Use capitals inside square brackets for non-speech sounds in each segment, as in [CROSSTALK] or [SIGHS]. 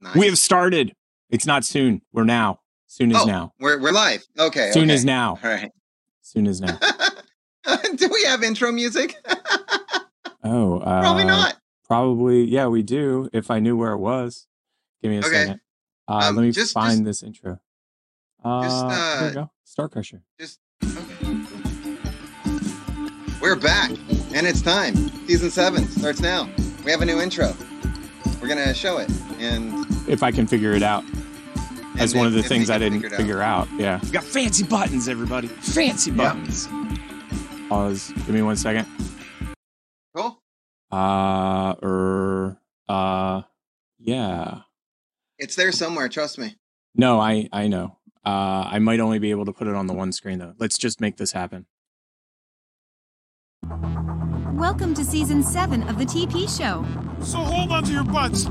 Nice. We have started. It's not soon. We're now. Soon is oh, now. We're we're live. Okay. Soon okay. is now. All right. Soon is now. [LAUGHS] Do we have intro music? [LAUGHS] Oh, uh, Probably not. Probably, yeah, we do. If I knew where it was, give me a Okay. second. Uh, Um, let me just- find just- this intro. Uh, just, there uh, you go. Star Crusher. Just okay. We're back, and it's time. Season seven starts now. We have a new intro. We're gonna show it, and If I can figure it out. That's one of the if- if we things I didn't figure it figure out. Yeah. We got fancy buttons, everybody. Fancy Yep. buttons. Pause. Give me one second. Cool. Uh, er, uh, yeah. It's there somewhere. Trust me. No, I I know. Uh, I might only be able to put it on the one screen though. Let's just make this happen. Welcome to season 7 of the TP Show. So hold on to your butts.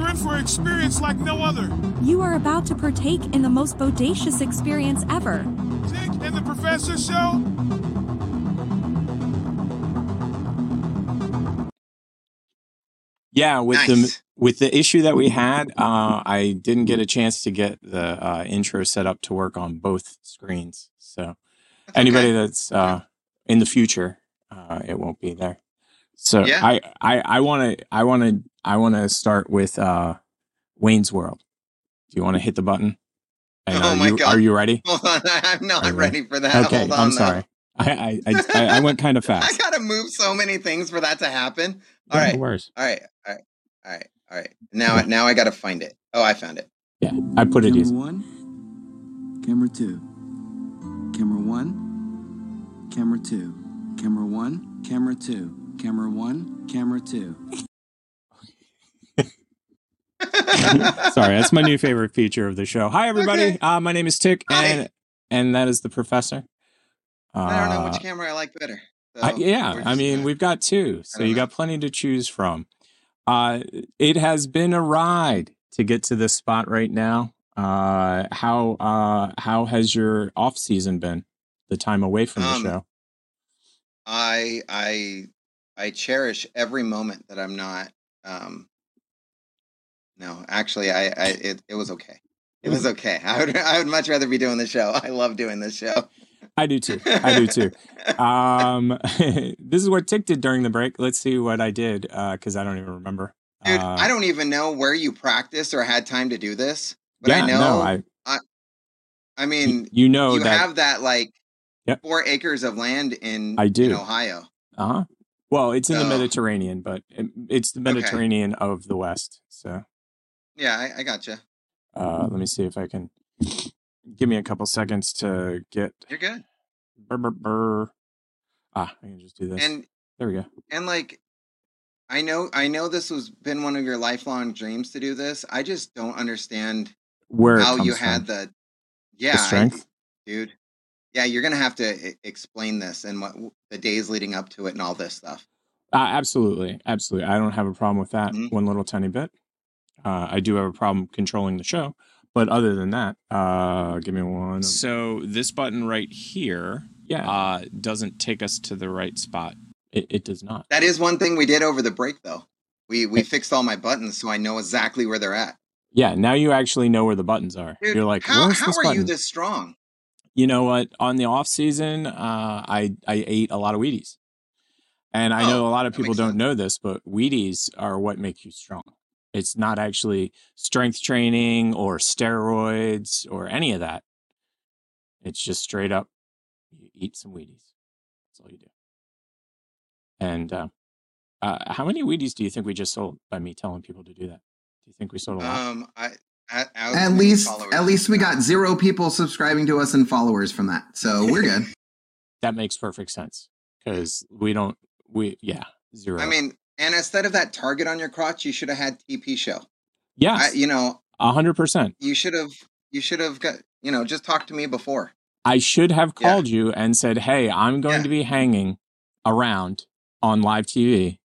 You're in for an experience like no other. You are about to partake in the most bodacious experience ever. Tick and the Professor Show. Yeah, with the with the issue that we had, uh, I didn't get a chance to get the uh, intro set up to work on both screens. So That's anybody okay. that's uh, in the future, uh, it won't be there. So Yeah. I I I want to I want to I want to start with uh, Wayne's World. Do you want to hit the button? And Oh are my you God. are you ready? [LAUGHS] Hold on. I'm not Are you ready for that. Okay, Hold on, I'm sorry. I I, I I I went kind of [LAUGHS] fast. I gotta move so many things for that to happen. All Yeah, no right. worries. All right. All right. All right. All right. Now, now I gotta find it. Oh, I found it. Yeah, I put it Camera easy. one, camera two, camera one, camera two, camera one, camera two, camera one, camera two. [LAUGHS] Sorry, that's my new favorite feature of the show. Hi, everybody. Okay. Uh, my name is Tick, Hi. and and that is the professor. Uh, I don't know which camera I like better. So I- yeah, we're I mean, gonna- we've got two, so you know. got plenty to choose from. Uh, it has been a ride to get to this spot right now. Uh, how uh, how has your off season been? The time away from the Um, show. I I I cherish every moment that I'm not. Um, no, actually, I, I it, it was okay. It was okay. [LAUGHS] I would I would much rather be doing the show. I love doing this show. I do too. I do too. [LAUGHS] Um, [LAUGHS] this is what Tick did during the break. Let's see what I did because I don't even remember. Dude, Uh, I don't even know where you practiced or had time to do this, but yeah, I know. no, I mean, you know you that have that like Yep. four acres of land in I in do. Ohio. Uh-huh. Well, it's in the Mediterranean, but it- it's the Mediterranean of the West. So Yeah, I, I gotcha. uh, let me see if I can give me a couple seconds to get. You're good. Brr, brr, brr. Ah, I can just do this. And there we go. and like I know I know this was been one of your lifelong dreams to do this. I just don't understand Where how you comes had the yeah, I- strength? dude. Yeah, you're gonna have to explain this and what the days leading up to it and all this stuff. Uh, absolutely, absolutely. I don't have a problem with that Mhm. one little tiny bit. Uh, I do have a problem controlling the show, but other than that, uh, give me one. So this button right here, yeah, uh, doesn't take us to the right spot. It, it does not. That is one thing we did over the break though. We we fixed all my buttons so I know exactly where they're at. Yeah, now you actually know where the buttons are. Dude, You're like, how, how are button? you this strong? You know what? On the off season, uh, I I ate a lot of Wheaties, and I know Oh, a lot of people don't sense. know this, but Wheaties are what make you strong. It's not actually strength training or steroids or any of that. It's just straight up, you eat some Wheaties. That's all you do. And uh, uh, how many Wheaties do you think we just sold by me telling people to do that? Do you think we sold a lot? Um, I I, I At least, at least we got zero people subscribing to us and followers from that, so we're good. [LAUGHS] that makes perfect sense because we don't. We yeah zero. I mean, and instead of that target on your crotch, you should have had TP show. I, yes, you know, a hundred percent. you should have you should have got you know just talked to me before. I should have Yeah. called you and said, "Hey, I'm going Yeah. to be hanging around on live TV."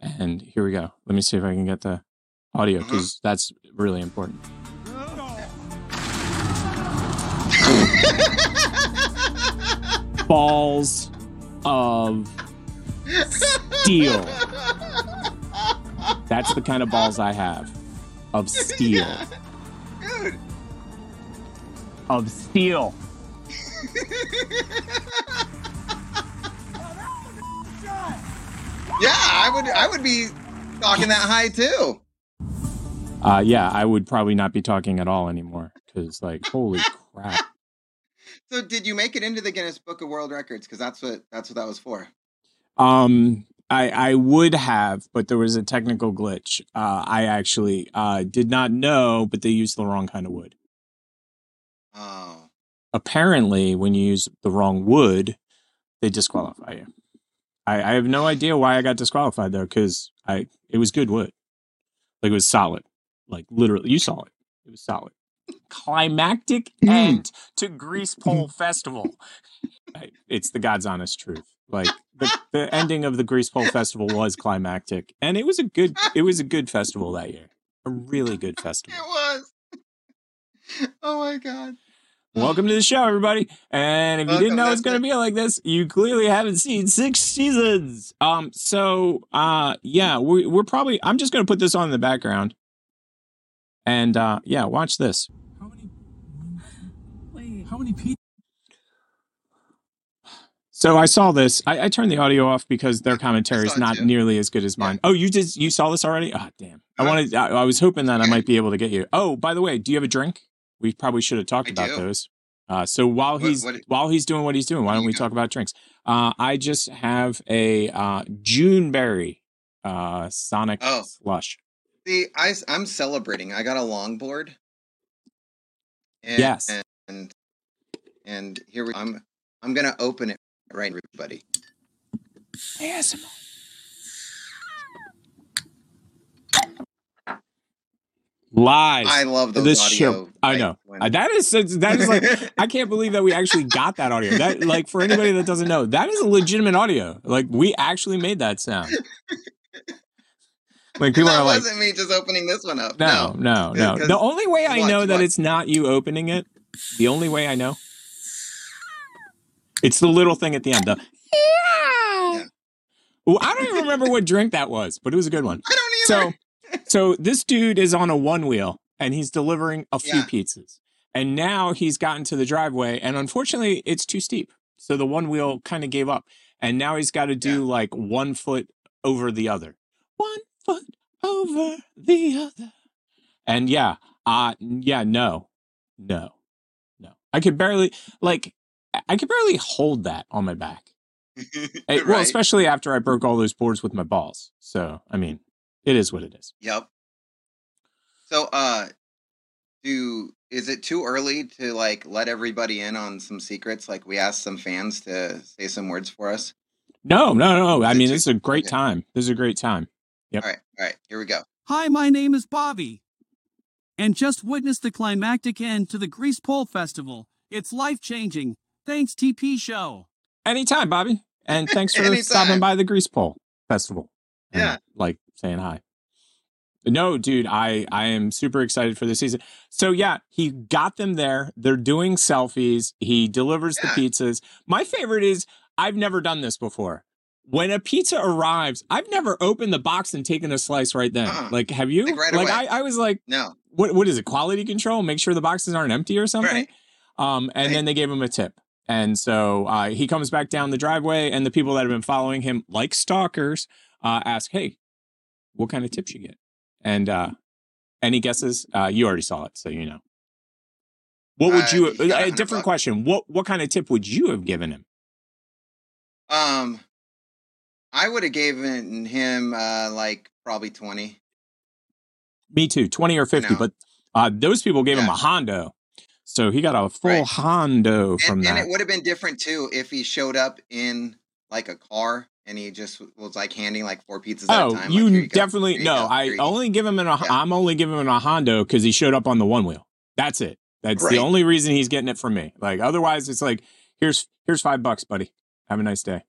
And here we go. Let me see if I can get the audio mm-hmm. because that's really important. [LAUGHS] Balls of steel. That's the kind of balls I have. of steel. Dude. Of steel. Yeah, I would I would be talking that high too. Uh, yeah, I would probably not be talking at all anymore because, like, holy crap. So did you make it into the Guinness Book of World Records? Because that's what that's what that was for. Um, I I would have, but there was a technical glitch. Uh, I actually uh did not know, but they used the wrong kind of wood. Oh. Apparently, when you use the wrong wood, they disqualify you. I, I have no idea why I got disqualified though, because I it was good wood, like it was solid, like literally you saw it. It was solid. Climactic end to Grease Pole Festival. It's the God's honest truth. Like [LAUGHS] the, the ending of the Grease Pole Festival was climactic, and it was a good it was a good festival that year. A really [LAUGHS] good festival. It was. [LAUGHS] Oh my god. Welcome to the show, everybody. And if you didn't know it's going to be like this, you clearly haven't seen six seasons. Um, so uh, yeah, we, we're probably. I'm just going to put this on in the background, and uh, yeah, watch this. How many? [LAUGHS] Wait. How many people? So I saw this. I, I turned the audio off because their commentary is saw not too. nearly as good as mine. Oh, you just you saw this already? Ah, damn. I Uh, wanted. I, I was hoping that I might be able to get you. Oh, by the way, do you have a drink? We probably should have talked I about do. those. Uh, so while What- he's what- while he's doing what he's doing, why do don't you we got? talk about drinks? Uh, I just have a uh, Juneberry uh, Sonic Oh. slush. See, I am celebrating. I got a longboard. And, Yes. And and here we. I'm I'm gonna open it right, everybody. ASMR. Live. I love this audio. show. I know. when- that is that is like I [LAUGHS] can't believe that we actually got that audio. That like for anybody that doesn't know, that is a legitimate audio. Like we actually made that sound. Like people that are like, wasn't me just opening this one up. no, no, no. Because- The only way I watch, know that watch. it's not you opening it, the only way I know, it's the little thing at the end. The Yeah. Well, I don't even remember what drink that was, but it was a good one. I don't So, either. [LAUGHS] so this dude is on a one wheel and he's delivering a few Yeah. pizzas. And now he's gotten to the driveway, and unfortunately, it's too steep. So the one wheel kind of gave up, and now he's got to do Yeah. like one foot over the other, one foot over the other. And yeah, uh, yeah, no, no, no. I could barely like, I- could barely hold that on my back. [LAUGHS] Eh, Well, especially after I broke all those boards with my balls. So, I mean, it is what it is. Yep. So, uh, do is it too early to like let everybody in on some secrets? Like we asked some fans to say some words for us. No, no, no. I Is mean, too- this is a great okay. time. This is a great time. Yep. All right, all right, here we go. Hi, my name is Bobby. And just witnessed the climactic end to the Grease Pole Festival. It's life changing. Thanks, TP Show. Anytime, Bobby. And [LAUGHS] thanks for stopping by the Grease Pole Festival. and, Yeah. like saying hi. No, dude, I I am super excited for the season. So yeah, he got them there. They're doing selfies. He delivers Yeah. the pizzas. My favorite is I've never done this before. When a pizza arrives, I've never opened the box and taken a slice right then. Uh-uh. Like, have you? Like, right like. I, I was like, No, what what is it? Quality control? Make sure the boxes aren't empty or something. right. Um, and Right. then they gave him a tip. And so uh, he comes back down the driveway, and the people that have been following him, like stalkers, uh, ask, "Hey, what kind of tips you get?" And uh, any guesses? Uh, you already saw it, so you know. What would Uh, you? A different bucks. question. What what kind of tip would you have given him? Um, I would have given him uh like probably twenty. Me too, twenty or fifty. But uh, those people gave him a Hondo, so he got a full Right. Hondo from And, and it would have been different too if he showed up in like a car and he just was like handing like four pizzas at Oh, a time. you, like, "Here go, definitely you no. go, I you go." only give him an. A, Yeah. I'm only giving him a Hondo because he showed up on the one wheel. That's it. That's the only reason he's getting it from me. Like otherwise, it's like here's here's five bucks, buddy. Have a nice day.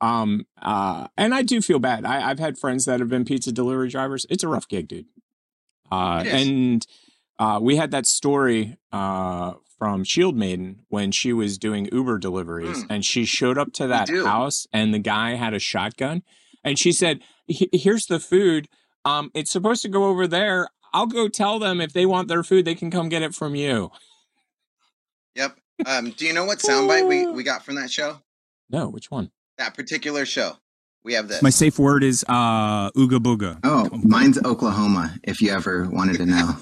Um. Uh. And I do feel bad. I, I've had friends that have been pizza delivery drivers. It's a rough gig, dude. Uh. And uh, we had that story uh from Shield Maiden when she was doing Uber deliveries, Mm. and she showed up to that house, and the guy had a shotgun, and she said, "Here's the food. Um, it's supposed to go over there. I'll go tell them if they want their food, they can come get it from you. Yep. Um, do you know what soundbite we, we got from that show? No, which one? That particular show. We have this. My safe word is uh, ooga booga. Oh, mine's Oklahoma. If you ever wanted to know.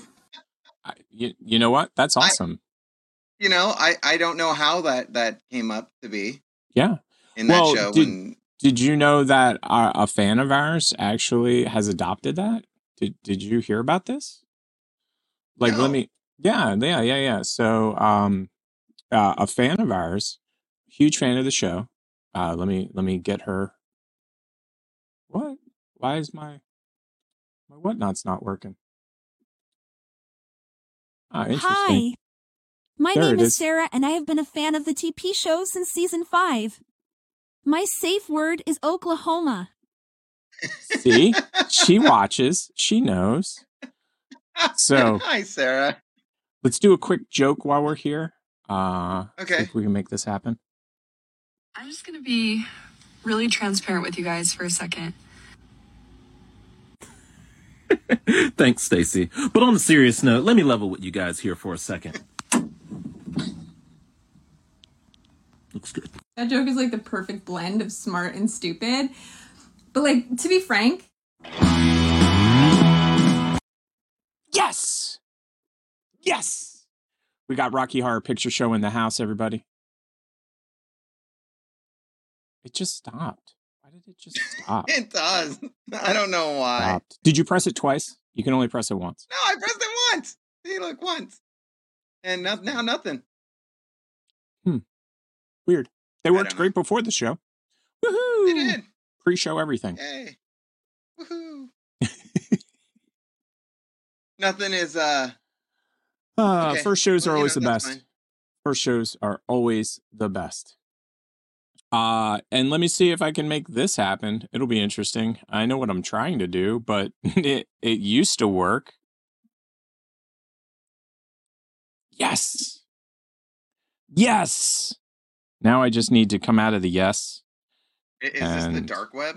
I, you, you know what? That's I- awesome. you know, I, I don't know how that, that came up to be yeah. in that Well, show. did- when Did you know that our, a fan of ours actually has adopted that? Did Did you hear about this? Like, No. let me. Yeah, yeah, yeah, yeah. So, um, uh, a fan of ours, huge fan of the show. Uh, let me let me get her. What? Why is my my whatnot's not working? Ah, interesting. Hi. My There name is is. Sarah, and I have been a fan of the TP show since season five. My safe word is Oklahoma. See, she watches. She knows. So- [LAUGHS] hi, Sarah. Let's do a quick joke while we're here. Uh, Okay. if we can make this happen. I'm just gonna be really transparent with you guys for a second. Thanks, Stacy. But on a serious note, let me level with you guys here for a second. Looks good. That joke is like the perfect blend of smart and stupid. But like to be frank, Yes. Yes. We got Rocky Horror Picture Show in the house, everybody. It just stopped. Why did it just [LAUGHS] stop? It does. [LAUGHS] I don't know why. Stopped. Did you press it twice? You can only press it once. No, I pressed it once. See, look, once. And no, now nothing. Hmm. Weird. They worked don't know. great before the show. Woohoo! They did. Pre-show everything. Hey. Woohoo. [LAUGHS] nothing is, uh, Uh, okay. First shows Well, are you always know, the best. fine. First shows are always the best. Uh, and let me see if I can make this happen. It'll be interesting. I know what I'm trying to do, but [LAUGHS] it it used to work. Yes. Yes. Now I just need to come out of the yes. Is this the dark web?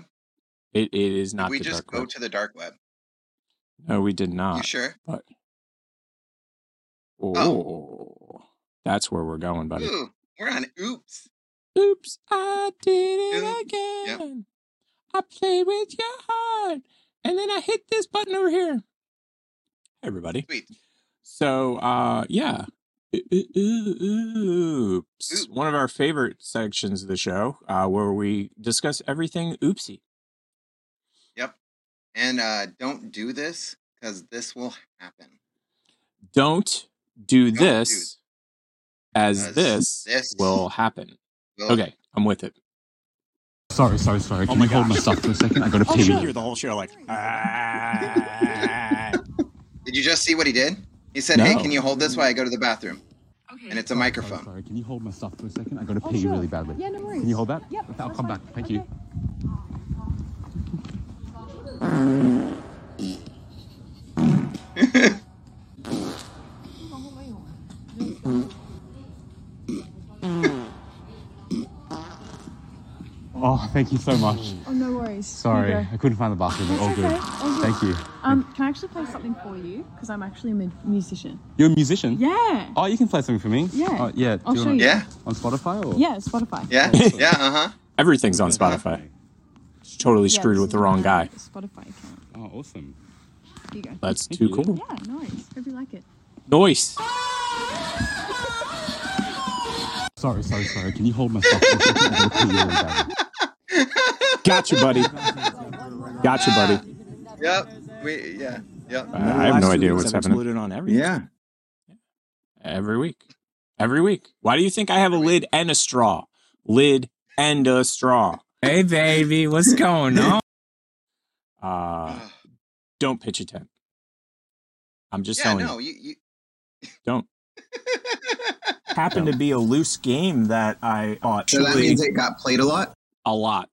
It it is not. Did we just go web. to the dark web? No, we did not. you sure? But oh, that's where we're going, buddy. Ooh, we're on Oops. Oops, I did it again. I played with your heart, and then I hit this button over here. Hey, everybody. Sweet. So, uh, yeah. Oops. Oop. One of our favorite sections of the show, uh, where we discuss everything oopsie. Yep. And uh, don't do this because this will happen. Don't do Don't do this, as As this, this will happen. Will- Okay, I'm with it. Sorry, sorry, sorry. Can my you hold gosh. my stuff for a second? I gotta [LAUGHS] Oh, pee. you hear the whole show like, [LAUGHS] ah. Did you just see what he did? He said, "Hey, No. can you hold this while I go to the bathroom?" Okay. And it's a microphone. Sorry, can you hold my stuff for a second? I gotta pee really badly. yeah, no worries. Can you hold that? Yep, I'll that's come fine. back. Thank you. [LAUGHS] Oh, thank you so much. Oh no worries. Sorry, I couldn't find the bathroom. All good. Thank you. Um, can I actually play something for you? Because I'm actually a musician. You're a musician? Yeah. Oh, you can play something for me? Yeah. Oh, yeah. I'll Do show you. Yeah, On Spotify or? Yeah, Spotify. yeah, yeah. Uh huh. Everything's on Spotify. Totally Yeah, screwed this with the wrong guy. Spotify account. Oh, awesome. Here you go. That's Thank too you. cool. Yeah, nice. Hope you like it. Noise. Sorry, sorry, sorry. Can you hold my stuff for a second? I gotta pee really badly. Gotcha, buddy. Gotcha, buddy. Yep. We yeah. Yep. Uh, I have no idea what's happening. on everything. Yeah. Every week. Every week. Why do you think I have a lid and a straw? Lid and a straw. Hey, baby, what's going on? [LAUGHS] Uh, [SIGHS] don't pitch a tent. I'm just yeah. telling No, you. you. you Don't. [LAUGHS] Happened to be a loose game that I bought So that means it got played a lot. a lot.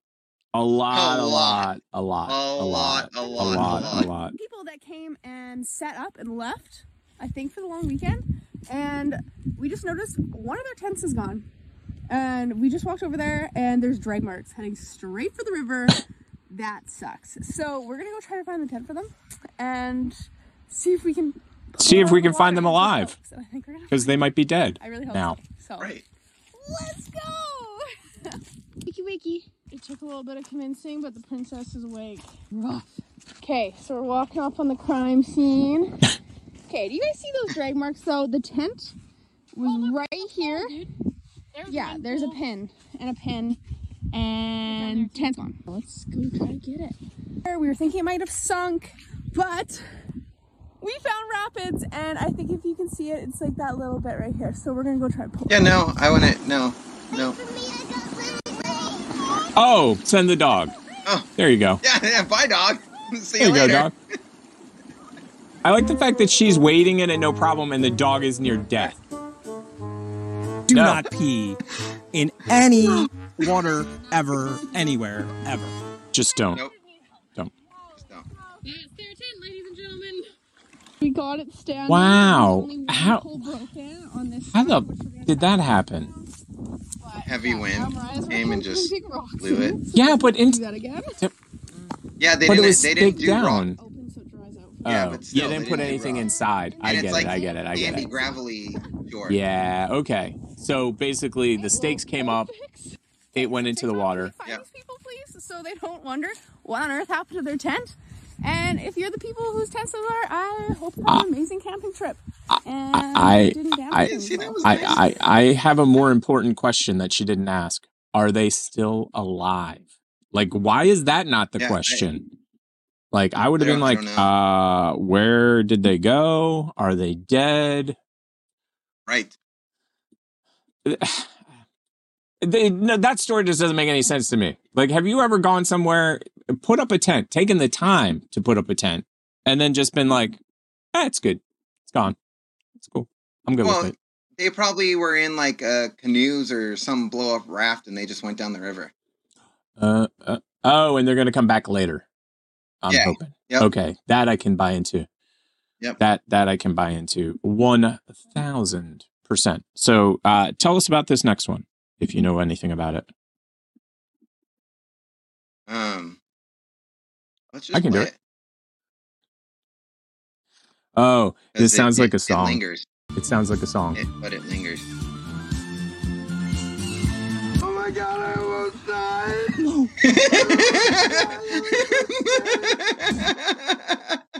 A lot, A a lot. lot, a lot, A lot, a a lot, a lot, lot. a lot. people that came and set up and left, I think for the long weekend. And we just noticed one of their tents is gone. And we just walked over there and there's drag marks heading straight for the river. that sucks. So we're gonna go try to find the tent for them and see if we can See if we can water find them alive. up. So I think we're gonna Because they might be dead I really hope now. so. So Right. let's go. wakey wakey. It took a little bit of convincing, but the princess is awake. Rough. Okay, so we're walking up on the crime scene. Okay, do you guys see those drag marks though? The tent was right here. Yeah, there's a pin and a pin, and tent's gone. Let's go try to get it. We were thinking it might have sunk, but we found rapids, and I think if you can see it, it's like that little bit right here. So we're gonna go try to pull. Yeah, no, I want to. No, no. Oh, send the dog. Oh. There you go. [LAUGHS] Yeah, yeah. Bye, dog. [LAUGHS] See There you you later. go, dog. I like the fact that she's wading in it, no problem, and the dog is near death. Do No. not pee in any water ever, anywhere, ever. Just don't. Nope. Don't. We got it standing. Wow. There's only one How- pole broken on this How side, the which did that happen? Heavy wind Mariah's came and [LAUGHS] just [LAUGHS] blew it. Yeah, but in, Do that again. Yeah, they but didn't. was they didn't do down. rock. Open so it dries out. Yeah, oh, but still, yeah, they didn't they put didn't anything inside. I get it's it. like I get it. I get it. gravelly shore. Yeah. Okay. So basically, the stakes came up. It went into the water. Find these people, please, so they don't wonder what on earth happened to their tent. And if you're the people whose tents those are, I hope you have an ah. amazing camping trip. Ah, ah, and I didn't damage I, themselves. I, I, I have a more important question that she didn't ask. Are they still alive? Like, why is that not the Yeah, I- question? Like, I would have I been don't- I like, don't know. uh, where did they go? Are they dead? Right. [SIGHS] [LAUGHS] They, no, that story just doesn't make any sense to me. Like, have you ever gone somewhere, put up a tent, taken the time to put up a tent, and then just been like, eh, it's good. It's gone. It's cool. I'm good Well, with it. they probably were in like uh, canoes or some blow up raft, and they just went down the river. Uh, uh, oh, and they're going to come back later. I'm Yeah. hoping. Yep. Okay, that I can buy into. Yep. That that I can buy into one thousand percent. So, uh, tell us about this next one if you know anything about it. Um, let's just I can do play it. Oh, this it- sounds like a song. It lingers, It sounds like a song. it, but it lingers. Oh my god, I almost died. [LAUGHS]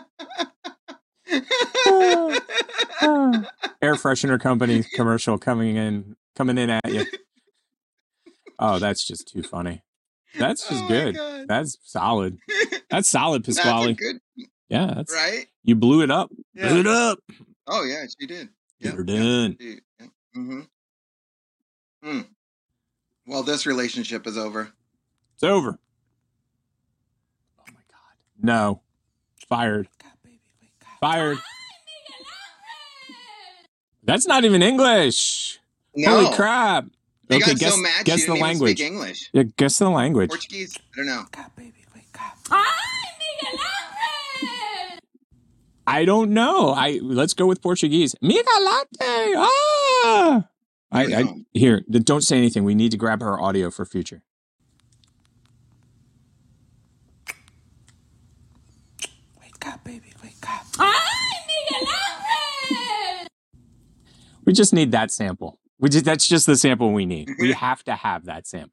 Air freshener company commercial coming in, coming in at you. Oh, that's just too funny. That's just Oh good. God. That's solid. [LAUGHS] That's solid, That's Pasquale. good, Yeah, that's right? you blew it up. Yeah. Blew it up. Oh yeah, she did. Yep, You're done. yep, mhm. Hmm. Well, this relationship is over. It's over. Oh my god. No. Fired. Fired. [LAUGHS] That's not even English. No. Holy crap. They okay, got guess, so mad guess she the didn't even language. speak English. Yeah, guess the language. Portuguese? I don't know. I don't know. I let's go with Portuguese. Miga latte. Ah. I, I here. Don't say anything. We need to grab her audio for future. Wake up, baby. Wake up. Ay, we just need that sample. We just that's just the sample we need. We [LAUGHS] have to have that sample.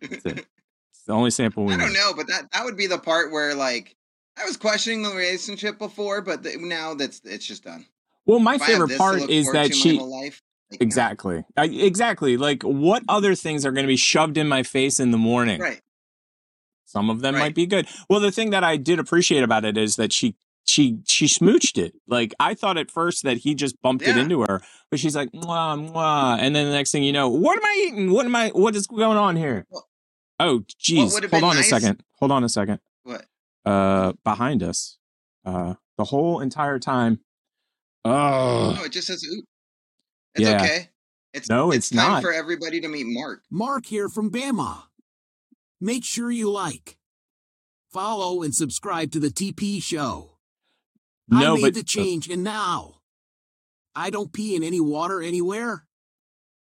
That's it. [LAUGHS] It's the only sample we I don't know, but that that would be the part where like I was questioning the relationship before, but the, now that's it's just done. Well, my If favorite this part is that she life, like, no. exactly I, exactly like what other things are going to be shoved in my face in the morning. right. Some of them Right. might be good. Well, the thing that I did appreciate about it is that she she she smooched it. Like I thought at first that he just bumped it into her, but she's like mwah mwah, and then the next thing you know, what am I eating? What am I? What is going on here? Well- oh, geez, hold on nice- a second. Hold on a second. What? Uh, behind us, uh, the whole entire time. Oh, No, it just says oop. It's Yeah. okay. It's No, it's, it's time not. for everybody to meet Mark. Mark here from Bama. Make sure you like, follow, and subscribe to the TP show. I no, made but the change, and now I don't pee in any water anywhere.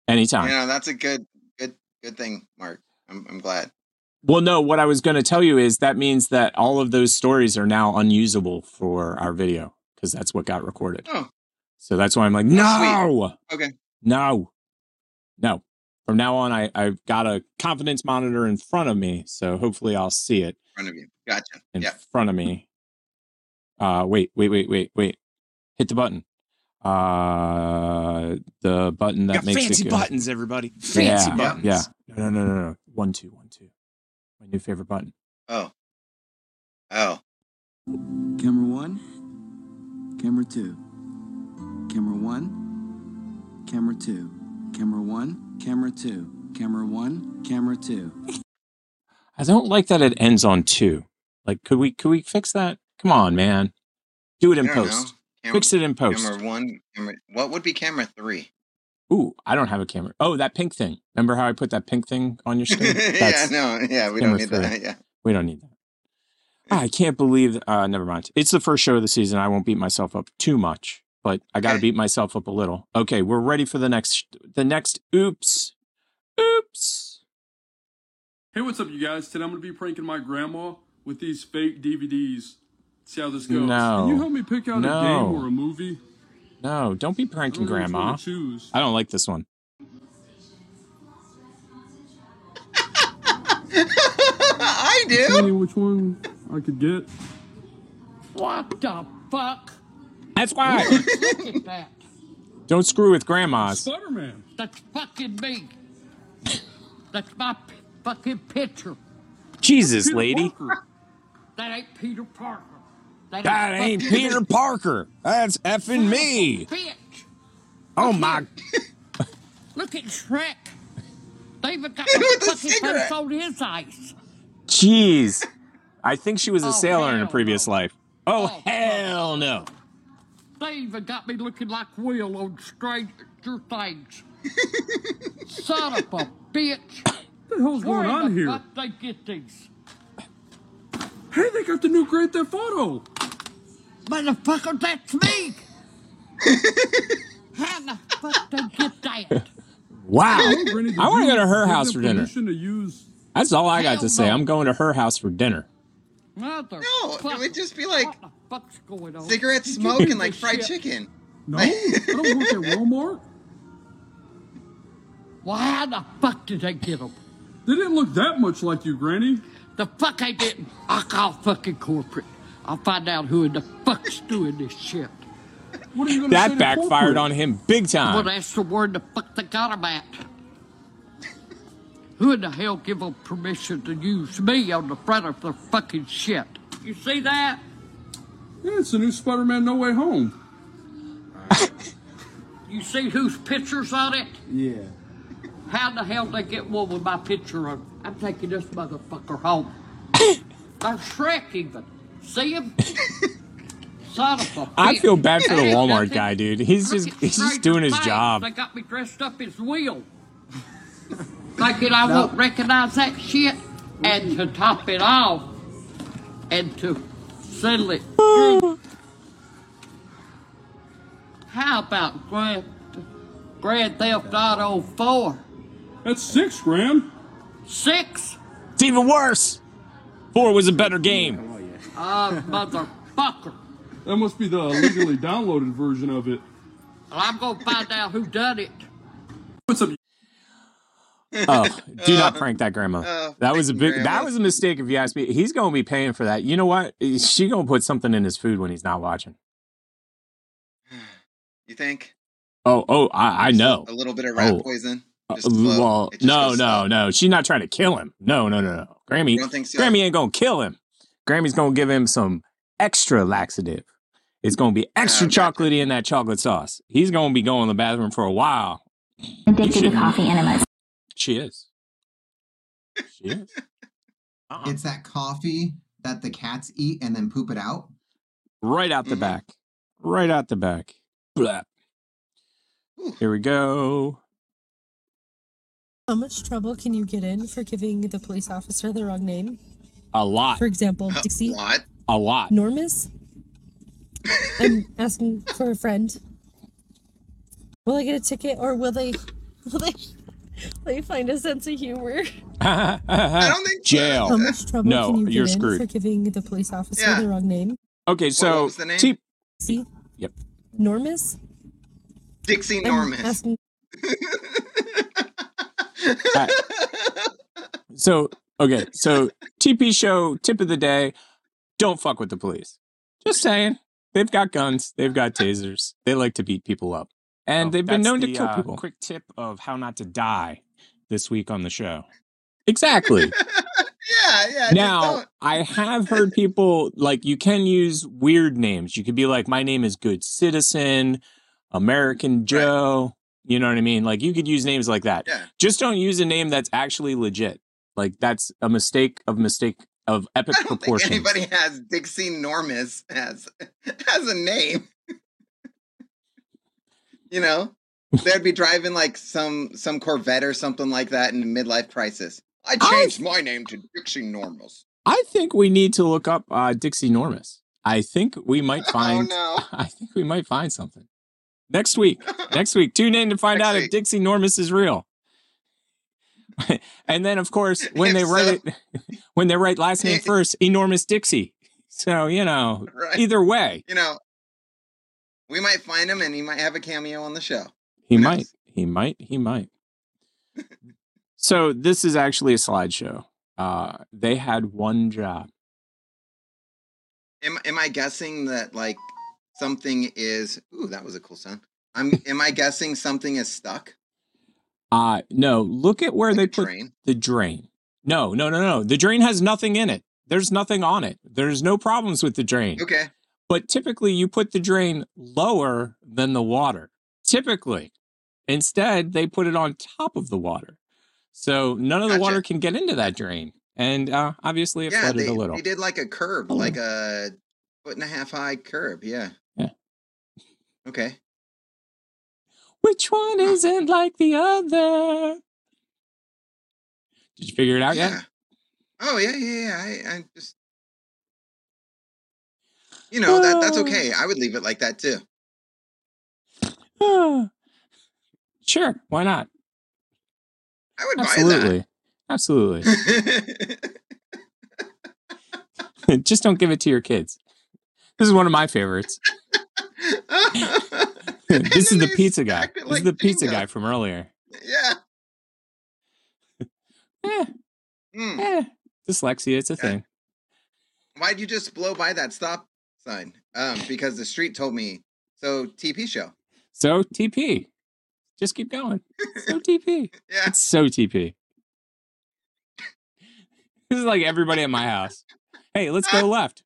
anytime. Yeah, that's a good good good thing, Mark. I'm I'm glad. Well, no, what I was going to tell you is that means that all of those stories are now unusable for our video. because that's what got recorded. Oh. So that's why I'm like, Oh, no, Okay. no, no. From now on, I, I've got a confidence monitor in front of me. So hopefully I'll see it In front of you. Gotcha. in Yeah. front of me. Uh, wait, wait, wait, wait, wait. Hit the button. Uh, the button that Got makes fancy it go. buttons, everybody. Fancy yeah, buttons. Yeah. No, no, no, no, no. One, two, one, two. My new favorite button. Oh. Oh. Camera one, camera two. Camera one, camera two. Camera one, camera two. Camera one, camera two. I don't like that it ends on two. Like, could we could we fix that? Come on, man. Do it in post. Camera- Fix it in post. Camera one. Camera. What would be camera three? Ooh, I don't have a camera. Oh, that pink thing. Remember how I put that pink thing on your [LAUGHS] screen? yeah. No. Yeah. We don't need three. that. [LAUGHS] Yeah. We don't need that. I can't believe. Uh, never mind. It's the first show of the season. I won't beat myself up too much, but I got to Okay. beat myself up a little. Okay, we're ready for the next. The next. Oops. Oops. Hey, what's up, you guys? Today I'm going to be pranking my grandma with these fake DVDs. See how this goes. No. Can you help me pick out No. a game or a movie? No, don't be pranking I don't know which one grandma. I don't like this one. [LAUGHS] I do. Tell do. me which one I could get. What the fuck? That's why. [LAUGHS] That. don't screw with grandmas. Spider-Man. That's fucking me. That's my p- fucking picture. Jesus, Peter lady. Parker. That ain't Peter Parker. That ain't fucking Peter Parker. That's effing me. Bitch. Oh my. Look at Shrek. They even got [LAUGHS] With the fucking cigarette. face on his eyes. Jeez. I think she was a Oh, sailor in a previous no. life. Oh, Oh, hell no. They even got me looking like Will on Stranger Things. Son of a bitch. What the hell's going on the here? fuck they get these? Hey, they got the new Grand Theft Auto. Motherfucker, that's me. [LAUGHS] How the fuck they get that? Wow. Brittany, I want to go to her house for dinner. to use That's all I got Hell to say. no. I'm going to her house for dinner. Mother No, it would just be like what the fuck's going on? cigarette smoke and like fried shit? chicken. No, I don't work at Walmart. Well, how the fuck did I get them? They didn't look that much like you, Granny. The fuck I didn't. I call fucking corporate. I'll find out who in the fuck's doing this shit. What are you gonna That to backfired on him big time. Well, time. that's the word the fuck they got 'em at. Who in the hell give them permission to use me on the front of their fucking shit? You see that? Yeah, it's the new Spider-Man No Way Home. [COUGHS] You see whose picture's on it? Yeah. How the hell they get one with my picture on? I'm taking this motherfucker home. [COUGHS] There's Shrek even. See him? [LAUGHS] Son of a I bitch. feel bad for the Walmart guy, dude. He's just he's just doing his job. They got me dressed up as Will. Thinking I won't recognize that shit. And to top it off, and to settle it [LAUGHS] through. How about Grand, Grand Theft Auto 4? That's six grand. Six? It's even worse. Four was a better game. Ah, motherfucker. That must be the illegally downloaded version of it. Well, I'm gonna find out who done it. What's up? Oh, do not prank that grandma. Uh, that was a big. you, That was a mistake. If you ask me, he's going to be paying for that. You know what? She going to put something in his food when he's not watching. You think? Oh, oh, I, I know. A little bit of rat Oh. poison. Uh, Just well, no, no, slow. no. She's not trying to kill him. No, no, no, no. Grammy, don't think so? Grammy ain't gonna kill him. Grammy's gonna give him some extra laxative. It's gonna be extra chocolatey in that chocolate sauce. He's gonna be going to the bathroom for a while. Addicted to coffee enemas. She is. She is. Uh-uh. It's that coffee that the cats eat and then poop it out. Right out the Mhm. back. Right out the back. Blah. Here we go. How much trouble can you get in for giving the police officer the wrong name? A lot. For example, Dixie, A lot. A lot. Normus. I'm asking for a friend. Will I get a ticket, or will they? Will they? Will they find a sense of humor? I don't think. Jail. How much trouble No, can you you're get in screwed. for giving the police officer Yeah. the wrong name? Okay, so was the name? T See? Yep. Normus? Dixie I'm Normus. asking- [LAUGHS] Uh, so okay, so TP show tip of the day: don't fuck with the police. Just saying, they've got guns, they've got tasers, they like to beat people up, and Oh, they've been that's known to the, kill uh, people. Quick tip of how not to die this week on the show. Exactly. [LAUGHS] Yeah, yeah. now I have heard people like you can use weird names. You could be like, "My name is Good Citizen," American Joe. You know what I mean? Like you could use names like that. Yeah. Just don't use a name that's actually legit. Like that's a mistake of mistake of epic I don't think proportions. anybody has Dixie Normus as [LAUGHS] as a name. [LAUGHS] you know, they'd be driving like some some Corvette or something like that in a midlife crisis. I changed my name to Dixie Normus. I think we need to look up uh, Dixie Normus. I think we might [LAUGHS] Oh find. no! I think we might find something next week. next week, tune in to find Next out if. Dixie Normus is real. [LAUGHS] and then, of course, when they write so- it, [LAUGHS] when they write last name [LAUGHS] first, enormous Dixie. So you know, Right. either way, You know, we might find him and he might have a cameo on the show. he might, he might, he might. so this is actually a slideshow. Uh, they had one job. Am am I guessing that like something is? Ooh, that was a cool sound. I'm. am I guessing something is stuck? Uh no, look at where they a put drain? the drain. No, no, no, no. The drain has nothing in it. There's nothing on it. There's no problems with the drain. Okay. But typically you put the drain lower than the water. Typically. Instead, they put it on top of the water. So none of the water can get into that drain. And uh obviously it yeah, flooded they, a little. they did like a curb, like a foot and a half high curb. Yeah. Yeah. Okay. Which one isn't like the other? Did you figure it out yet? Yeah. Oh yeah, yeah, yeah. I, I just, you know, that that's okay. I would leave it like that too. [SIGHS] sure, why not? I would Absolutely. Absolutely. [LAUGHS] [LAUGHS] Just don't give it to your kids. This is one of my favorites. [LAUGHS] [LAUGHS] this is the pizza guy. This is the pizza guy from earlier. Yeah. [LAUGHS] Eh, eh, dyslexia, it's a thing. Why'd you just blow by that stop sign? Um, because the street told me. So TP show. So TP. Just keep going. So [LAUGHS] TP. Yeah. It's so TP. This is like everybody at my house. Hey, let's go left.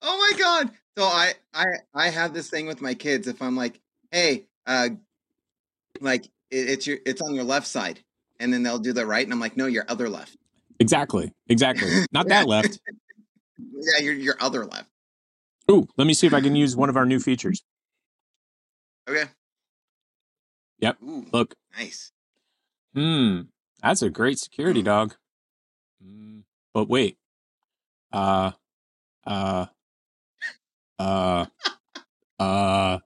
Oh my god! So I I I have this thing with my kids. If I'm like, hey, uh, like it, it's your it's on your left side, and then they'll do the right, and I'm like, no, your other left. Exactly. Exactly. [LAUGHS] Not that left. Yeah, your your other left. Ooh, let me see if I can use one of our new features. Okay. Yep. Ooh, Look. nice. Hmm. That's a great security dog. Mm, but wait. Uh uh uh uh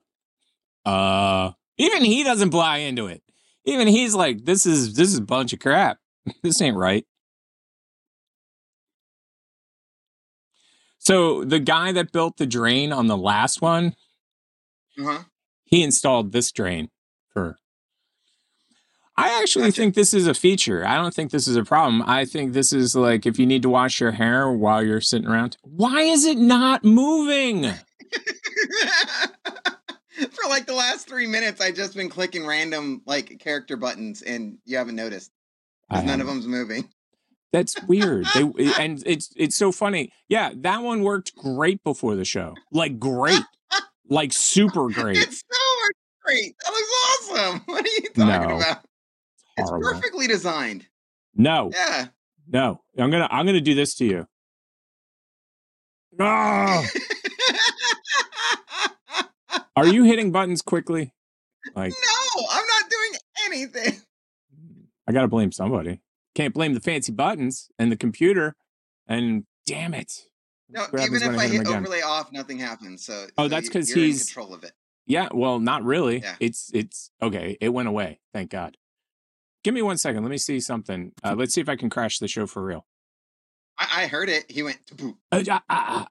uh even he doesn't buy into it. Even he's like, this is this is a bunch of crap. [LAUGHS] this ain't right. So the guy that built the drain on the last one, Uh-huh. he installed this drain I actually think this is a feature. I don't think this is a problem. I think this is like if you need to wash your hair while you're sitting around. Why is it not moving? [LAUGHS] For like the last three minutes, I've just been clicking random like character buttons, and you haven't noticed. none of haven't. them's moving. That's weird. They [LAUGHS] eh, and it's it's so funny. Yeah, that one worked great before the show. Like great. [LAUGHS] like super great. It's so great. That looks awesome. What are you talking No. about? It's Horrible. perfectly designed. No. Yeah. No. I'm going to I'm to do this to you. Ah! [LAUGHS] Are you hitting buttons quickly? Like No, I'm not doing anything. I got to blame somebody. Can't blame the fancy buttons and the computer. And damn it. No, even if I hit overlay off, nothing happens. So Oh, so that's 'cause you're in he's- control of it. Yeah, well, not really. Yeah. It's it's okay. It went away. Thank God. Give me one second. Let me see something. Uh, let's see if I can crash the show for real. I, I heard it. He went to poop. Uh, ah, ah, ah.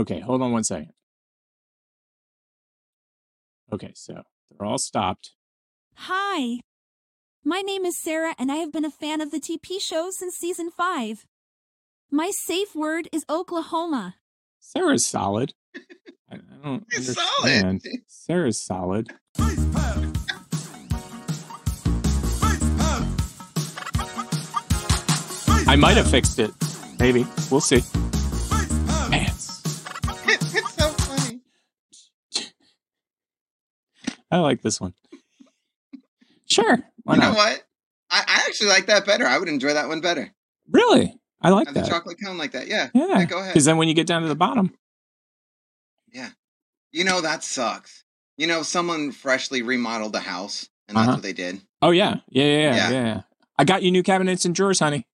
Okay, hold on one second. Okay, so they're all stopped. Hi. My name is Sarah, and I have been a fan of the TP show since season 5. My safe word is Oklahoma. Sarah's solid. [LAUGHS] I, I don't It's understand. Sarah's solid. I might have fixed it. Maybe. We'll see. Pants. it's so funny. I like this one. Sure. Why you know not? what? I, I actually like that better. I would enjoy that one better. Really? I like Have the chocolate cone like that. Yeah. Yeah. go ahead. Because then when you get down to the bottom, Yeah. You know, that sucks. You know, someone freshly remodeled the house, and that's Uh-huh. what they did. oh yeah, yeah, yeah, yeah, Yeah. yeah. yeah. I got you new cabinets and drawers, honey,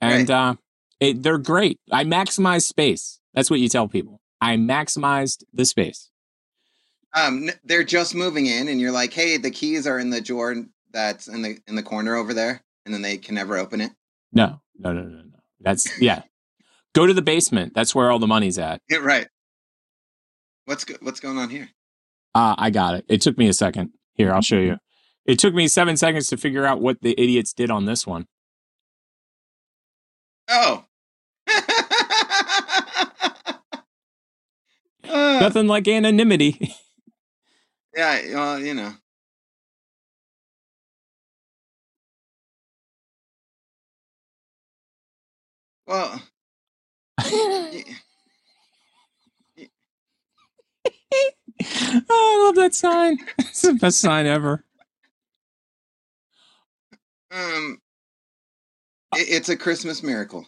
and uh, it, they're great. I maximize space. That's what you tell people. I maximized the space. Um, they're just moving in, and you're like, "Hey, the keys are in the drawer that's in the in the corner over there," and then they can never open it. No, no, no, no, no. That's yeah. Go to the basement. That's where all the money's at. Yeah, right. What's go- what's going on here? Uh, I got it. It took me a second. Here, I'll show you. It took me seven seconds to figure out what the idiots did on this one. Oh, Uh, Nothing like anonymity. yeah. Well, you know. Well, [LAUGHS] oh, I love that sign. [LAUGHS] It's the best sign ever. um, it, it's a Christmas miracle.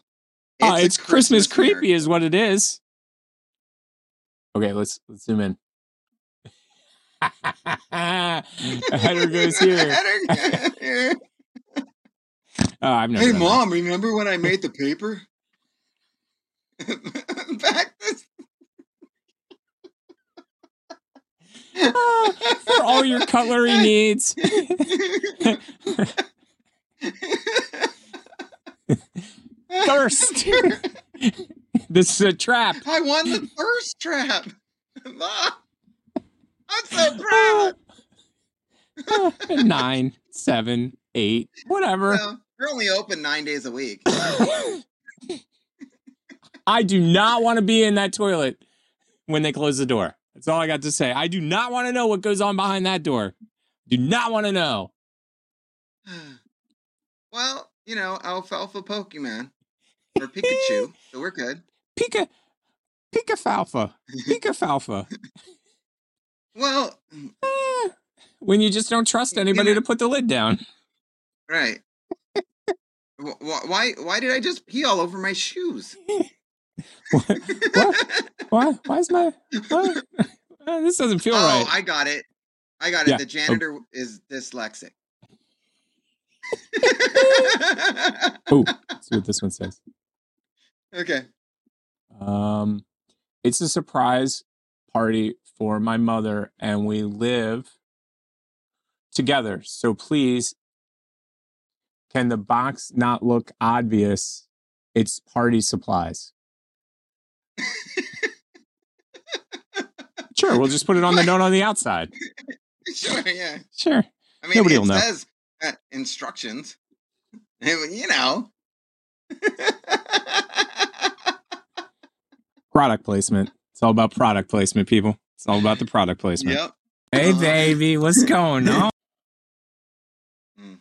Ah, a it's Christmas, creepy, miracle. is what it is. Okay, let's let's zoom in. Header goes here. Header- Oh, I've never. hey, done that. mom, remember when I made the paper? [LAUGHS] Back this. Ah, for all your cutlery needs. [LAUGHS] [LAUGHS] [LAUGHS] Thirst. [LAUGHS] this is a trap. I won the first trap. Mom, [LAUGHS] I'm so proud. Nine, seven, eight, whatever. Well, you're only open nine days a week. I do not want to be in that toilet when they close the door. That's all I got to say. I do not want to know what goes on behind that door. Do not want to know. [SIGHS] well, you know, alfalfa Pokemon or Pikachu, [LAUGHS] so we're good. Pika, Pika Falfa. [LAUGHS] Well, When you just don't trust anybody to put the lid down. right. Wh- wh- Why? Why did I just pee all over my shoes? [LAUGHS] What? Why? Why is my? What? Uh, this doesn't feel right. oh, right. I got it. I got it. Yeah. The janitor is dyslexic. Oh, [LAUGHS] let's see what this one says. Okay. Um, it's a surprise party for my mother, and we live together. So please, can the box not look obvious? It's party supplies. [LAUGHS] sure, we'll just put it on the note on the outside. Sure. Yeah. Sure. I mean, Nobody will know. says instructions. You know. Product placement. It's all about product placement, people. It's all about the product placement. Yep. Hey, baby, what's going [LAUGHS] on? Mm.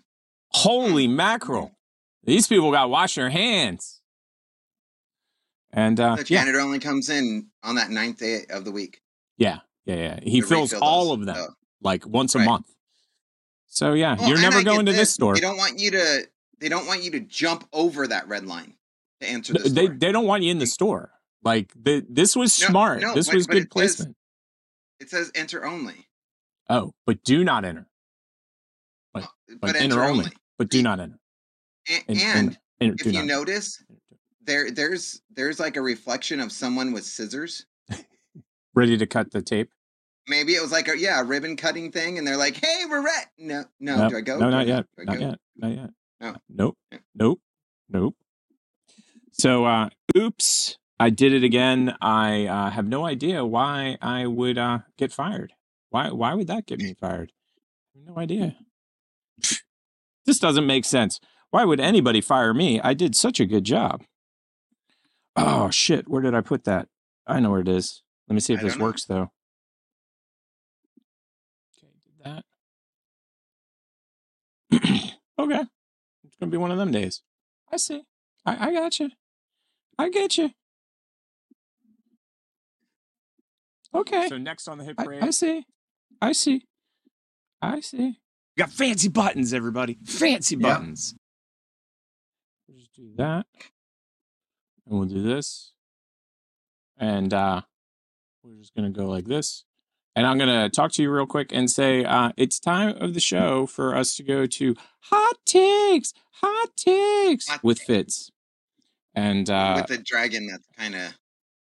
Holy mackerel. These people got to wash their hands. And uh, The yeah, janitor only comes in on that ninth day of the week. yeah, yeah, yeah. He To fills all of them like once a month. So yeah, Well, you're never going to this store. They don't want you to. They don't want you to jump over that red line to answer. the they they don't want you in the store. Like the, this was No, smart. no, this but- was but good it says- placement. It says enter only, oh, but do not enter. But, uh, but, but enter, enter only. only. But do not enter. A- En- and enter- enter- if you not. notice, there there's there's like a reflection of someone with scissors. [LAUGHS] Ready to cut the tape? Maybe it was like a yeah a ribbon cutting thing, and they're like, "Hey, we're at no no do I go? No, not yet. Not go? yet. Not yet. No. Nope. Nope. Nope. So, uh, oops. I did it again. I uh, have no idea why I would uh, get fired. Why? Why would that get me fired? No idea. This doesn't make sense. Why would anybody fire me? I did such a good job. Oh shit! Where did I put that? I know where it is. Let me see if I this works though. Okay, did that. [CLEARS THROAT] okay, it's gonna be one of them days. I see. I, I got you. I get you. Okay. So next on the hit parade, I see. I see. I see. we got fancy buttons, everybody. Fancy buttons. We'll just do that. And we'll do this. And uh we're just gonna go like this. And I'm gonna talk to you real quick and say uh it's time of the show for us to go to hot takes, hot takes Hot with Fitz. And uh with the dragon that's kind of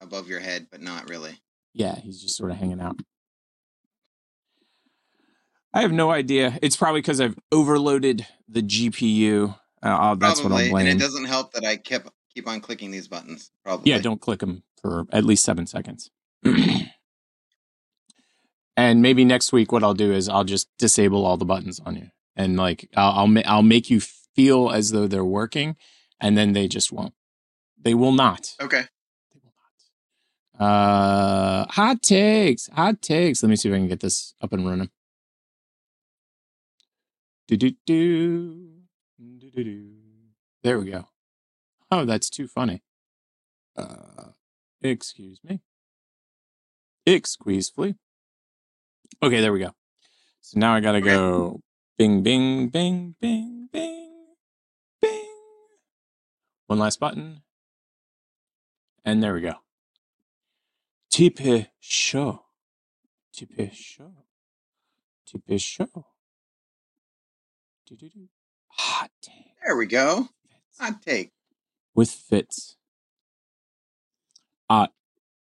above your head, but not really. yeah, he's just sort of hanging out. I have no idea. It's probably because I've overloaded the GPU. Uh, I'll- that's what I'm blaming. and it doesn't help that I kept keep on clicking these buttons. Probably. Yeah, don't click them for at least seven seconds. [CLEARS THROAT] and maybe next week, what I'll do is I'll just disable all the buttons on you, and like I'll I'll, ma- I'll make you feel as though they're working, and then they just won't. They will not. Okay. Uh, hot takes, hot takes. Let me see if I can get this up and running. Do do do do do do. There we go. Oh, that's too funny. Uh, excuse me. Excuse me. Okay, there we go. So now I gotta go bing, bing, bing, bing, bing, bing. One last button. And there we go. Tipe show. Tipe show. Tipe show. Hot take There we go. Hot take. with Fitz. Uh,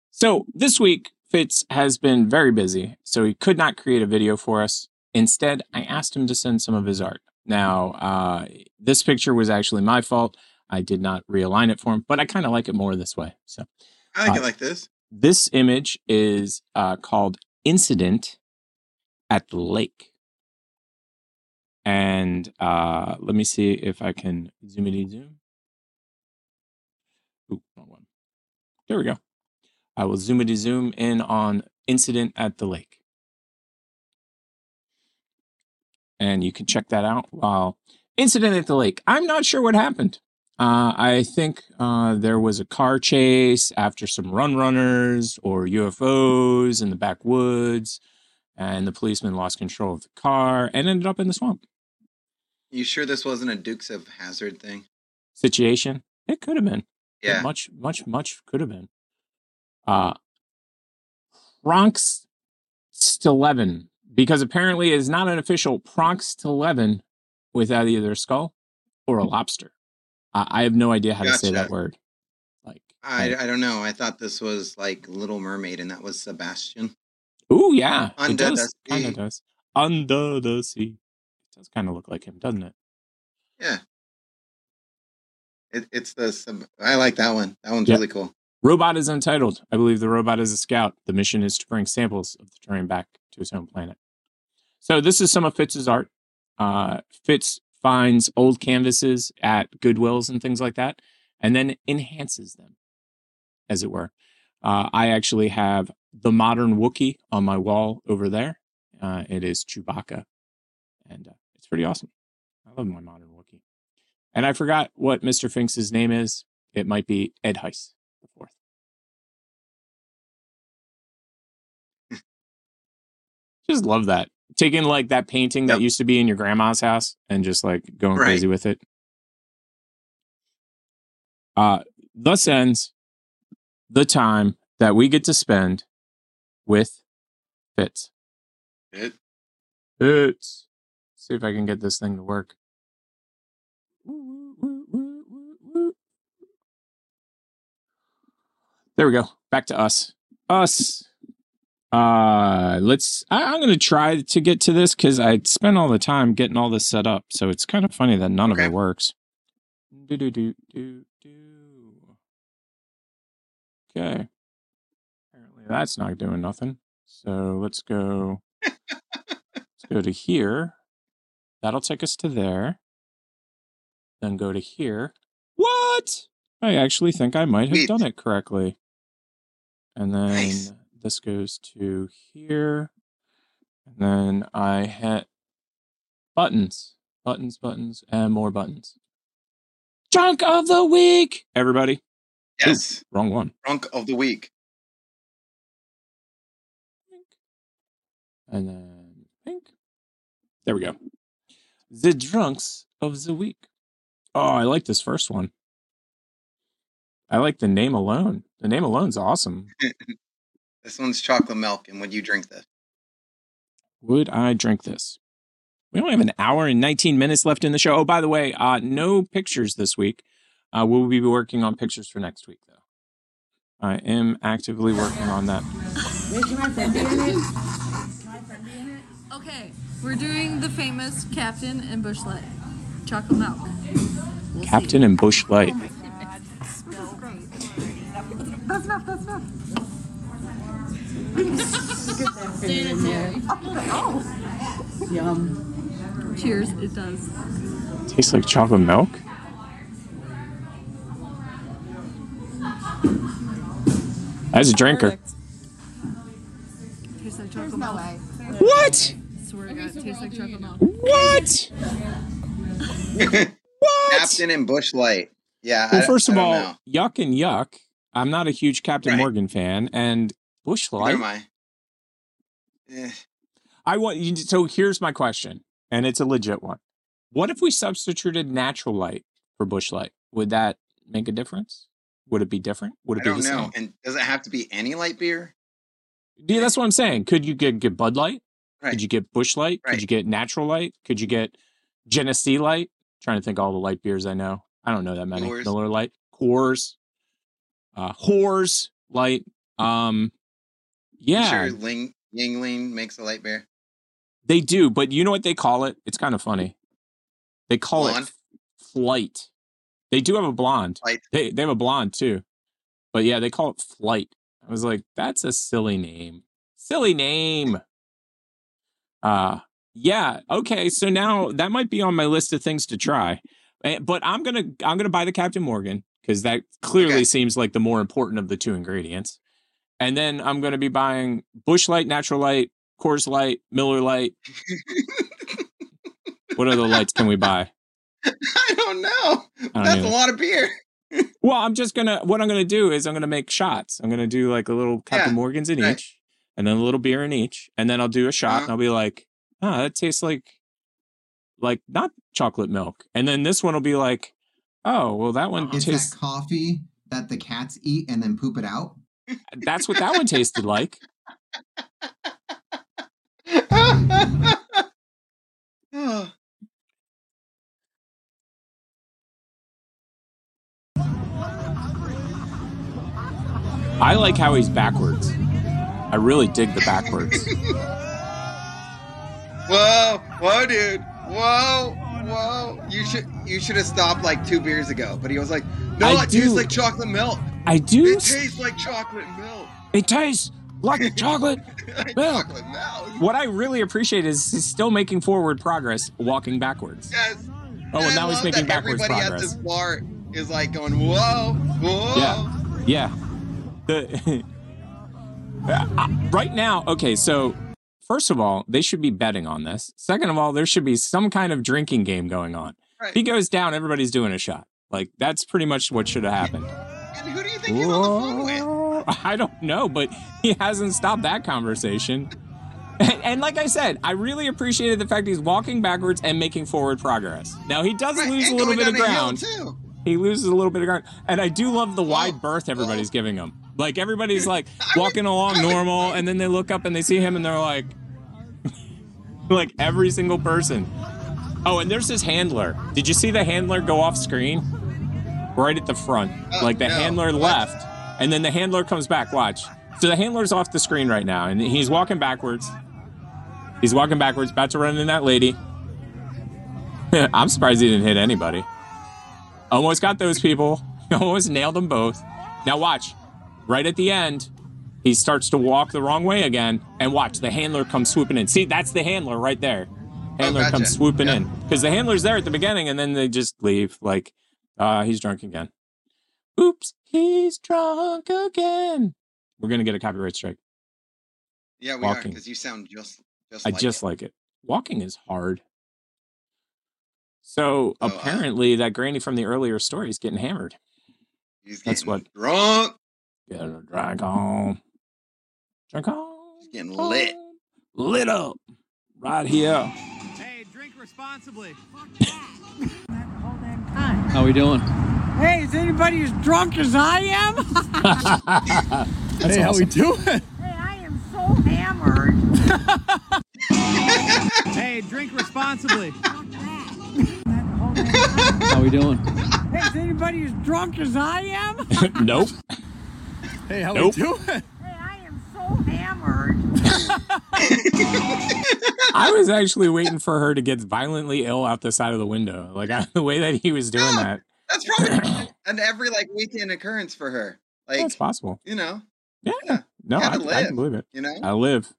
so this week, Fitz has been very busy, so he could not create a video for us. Instead, I asked him to send some of his art. Now, uh, this picture was actually my fault. I did not realign it for him, but I kind of like it more this way. So I like Uh, it like this. this image is uh, called Incident at the Lake. And uh, let me see if I can zoom it in. zoom. Ooh, wrong one. There we go. I will zoom it zoom in on Incident at the Lake. And you can check that out while Incident at the Lake. I'm not sure what happened. Uh, I think uh, there was a car chase after some run runners or UFOs in the backwoods, and the policeman lost control of the car and ended up in the swamp. You sure this wasn't a Dukes of Hazzard thing? Situation? It could have been. It Yeah. much, much, much could have been. Uh, Bronx Steleven, because apparently it's not an official Bronx Steleven without either a skull or a lobster. I, I have no idea how to say that Gotcha. word. I I don't know. I thought this was like Little Mermaid, and that was Sebastian. Oh yeah, it Under the does. Kind sea. of does. Under the sea. It does kind of look like him, doesn't it? Yeah. It, it's the I like that one. That one's Yeah. really cool. Robot is untitled. I believe the robot is a scout. The mission is to bring samples of the terrain back to his home planet. So this is some of Fitz's art. Uh, Fitz finds old canvases at Goodwills and things like that, and then enhances them, as it were. Uh, I actually have the modern Wookiee on my wall over there. Uh, it is Chewbacca, and uh, it's pretty awesome. I love my modern Wookiee. And I forgot what Mr. Finks's name is. It might be Ed Heiss the fourth. just love that. Taking like that painting that used to be in your grandma's house and just like going Right. crazy with it. Uh thus ends the time that we get to spend with Fitz. It Fitz. See if I can get this thing to work. There we go. Back to us. Us. Uh let's I, I'm gonna try to get to this because I spent all the time getting all this set up. So it's kind of funny that none of it works. Do do do do do. Okay. Apparently that's not doing nothing. So let's go. let's go to here. That'll take us to there. Then go to here. What? I actually think I might have done it correctly. And then Nice. this goes to here. And then I hit buttons, buttons, buttons, and more buttons. Junk of the week, everybody. Yes. Wrong one. Drunk of the week. And then pink. There we go. The drunks of the week. Oh, I like this first one. I like the name alone. The name alone's awesome. [LAUGHS] This one's chocolate milk, and would you drink this? Would I drink this? We only have an hour and 19 minutes left in the show. Oh, by the way, uh, no pictures this week. Uh, we'll be working on pictures for next week, though. I am actively working on that. Okay, we're doing the famous Captain and Busch Light. Chocolate milk. We'll see. Captain and Busch Light. That's enough, that's enough. Yum. Cheers, it does. Tastes like chocolate milk. As a drinker. Tastes like chocolate milk. What? Swear to God, tastes like chocolate milk. [LAUGHS] What? Captain and Busch Light. Yeah. Well, I- first I of all, know. Yuck and Yuck. I'm not a huge Captain Morgan fan, and Busch Neither Light. am I. Eh. I want you. So here's my question, and it's a legit one. What if we substituted natural light for Busch Light? Would that make a difference? Would it be different? Would it I be don't the know. same? And does it have to be any light beer? Yeah, that's what I'm saying. Could you get, get Bud Light? Right. Could you get Busch Light? Could you get Natural Light? Could you get Genesee Light? trying to think all the light beers I know. I don't know that many. Coors. Miller Light, Coors, uh, Whores Light. Um, yeah, Sure, Ling Yuengling makes a light beer. they do. But you know what they call it? It's kind of funny. They call Blonde? it Flight. They do have a blonde. Flight. They they have a blonde too. But yeah, they call it Flight. I was like, that's a silly name. Silly name. Uh yeah, okay. So now that might be on my list of things to try. Eh, But I'm going to I'm going to buy the Captain Morgan cuz that clearly Okay. seems like the more important of the two ingredients. And then I'm going to be buying Busch Light, Natural Light, Coors Light, Miller Light. [LAUGHS] what other lights can we buy? I don't know. I don't That's either. a lot of beer. [LAUGHS] Well, I'm just gonna. What I'm gonna do is I'm gonna make shots. I'm gonna do like a little Captain Yeah, Morgans in right. each, and then a little beer in each, and then I'll do a shot, Uh-huh. and I'll be like, "Ah, that tastes like, like not chocolate milk." And then this one will be like, "Oh, well, that one Is tastes. that coffee that the cats eat and then poop it out? That's what that one tasted like." I like how he's backwards. I really dig the backwards. [LAUGHS] Whoa, whoa, dude. Whoa, whoa. You should you should have stopped like two beers ago. But he was like, No, I it do- tastes like chocolate milk. I do. It tastes like chocolate milk. It tastes like [LAUGHS] chocolate milk. chocolate milk. What I really appreciate is he's still making forward progress, walking backwards. Yes. Oh, and now he's making that backwards Everybody at this bar is like going, whoa, whoa. Yeah, yeah. The [LAUGHS] Uh, right now, okay. So first of all, they should be betting on this. Second of all, there should be some kind of drinking game going on. If he goes down, everybody's doing a shot. Like that's pretty much what should have happened. And who do you think he's on the phone with? [LAUGHS] I don't know, but he hasn't stopped that conversation. And, [LAUGHS] and like I said, I really appreciated the fact he's walking backwards and making forward progress. Now he does lose a little bit of down a hill, ground. He loses a little bit of ground, and I do love the wide oh, berth everybody's oh. giving him. Like everybody's [LAUGHS] like walking along normal, and then they look up and they see him, and they're like, [LAUGHS] like every single person. Oh, and there's his handler. Did you see the handler go off screen? Right at the front. Oh, like the no. handler left, and then the handler comes back. Watch. So the handler's off the screen right now, and he's walking backwards. He's walking backwards, about to run into that lady. [LAUGHS] I'm surprised he didn't hit anybody. Almost got those people. [LAUGHS] Almost nailed them both. Now watch. right at the end, he starts to walk the wrong way again, and watch the handler comes swooping in. See, that's the handler right there. Handler gotcha. comes swooping in because the handler's there at the beginning, and then they just leave. Like, uh, he's drunk again. Oops, he's drunk again. We're gonna get a copyright strike. Yeah, we are because you sound just just I like just it. like it. Walking is hard. So uh, apparently, that granny from the earlier story is getting hammered. He's That's what drunk. Get a drink on. Drink on. Oh, He's getting lit. Oh, lit up. Right here. Hey, drink responsibly. [LAUGHS] How we doing? Hey, is anybody as drunk as I am? [LAUGHS] That's hey, how we awesome. doing? hey, I am so hammered. [LAUGHS] Hey, drink responsibly. How we doing? hey, is anybody as drunk as I am? nope. Hey, how Nope. we doing? Hey, I so hammered. [LAUGHS] I was actually waiting for her to get violently ill out the side of the window. Like I, the way that he was doing that. That's probably [CLEARS THROAT] an every like weekend occurrence for her. Like That's possible. you know, Yeah. No, I, gotta I live, can believe it. you know? I live.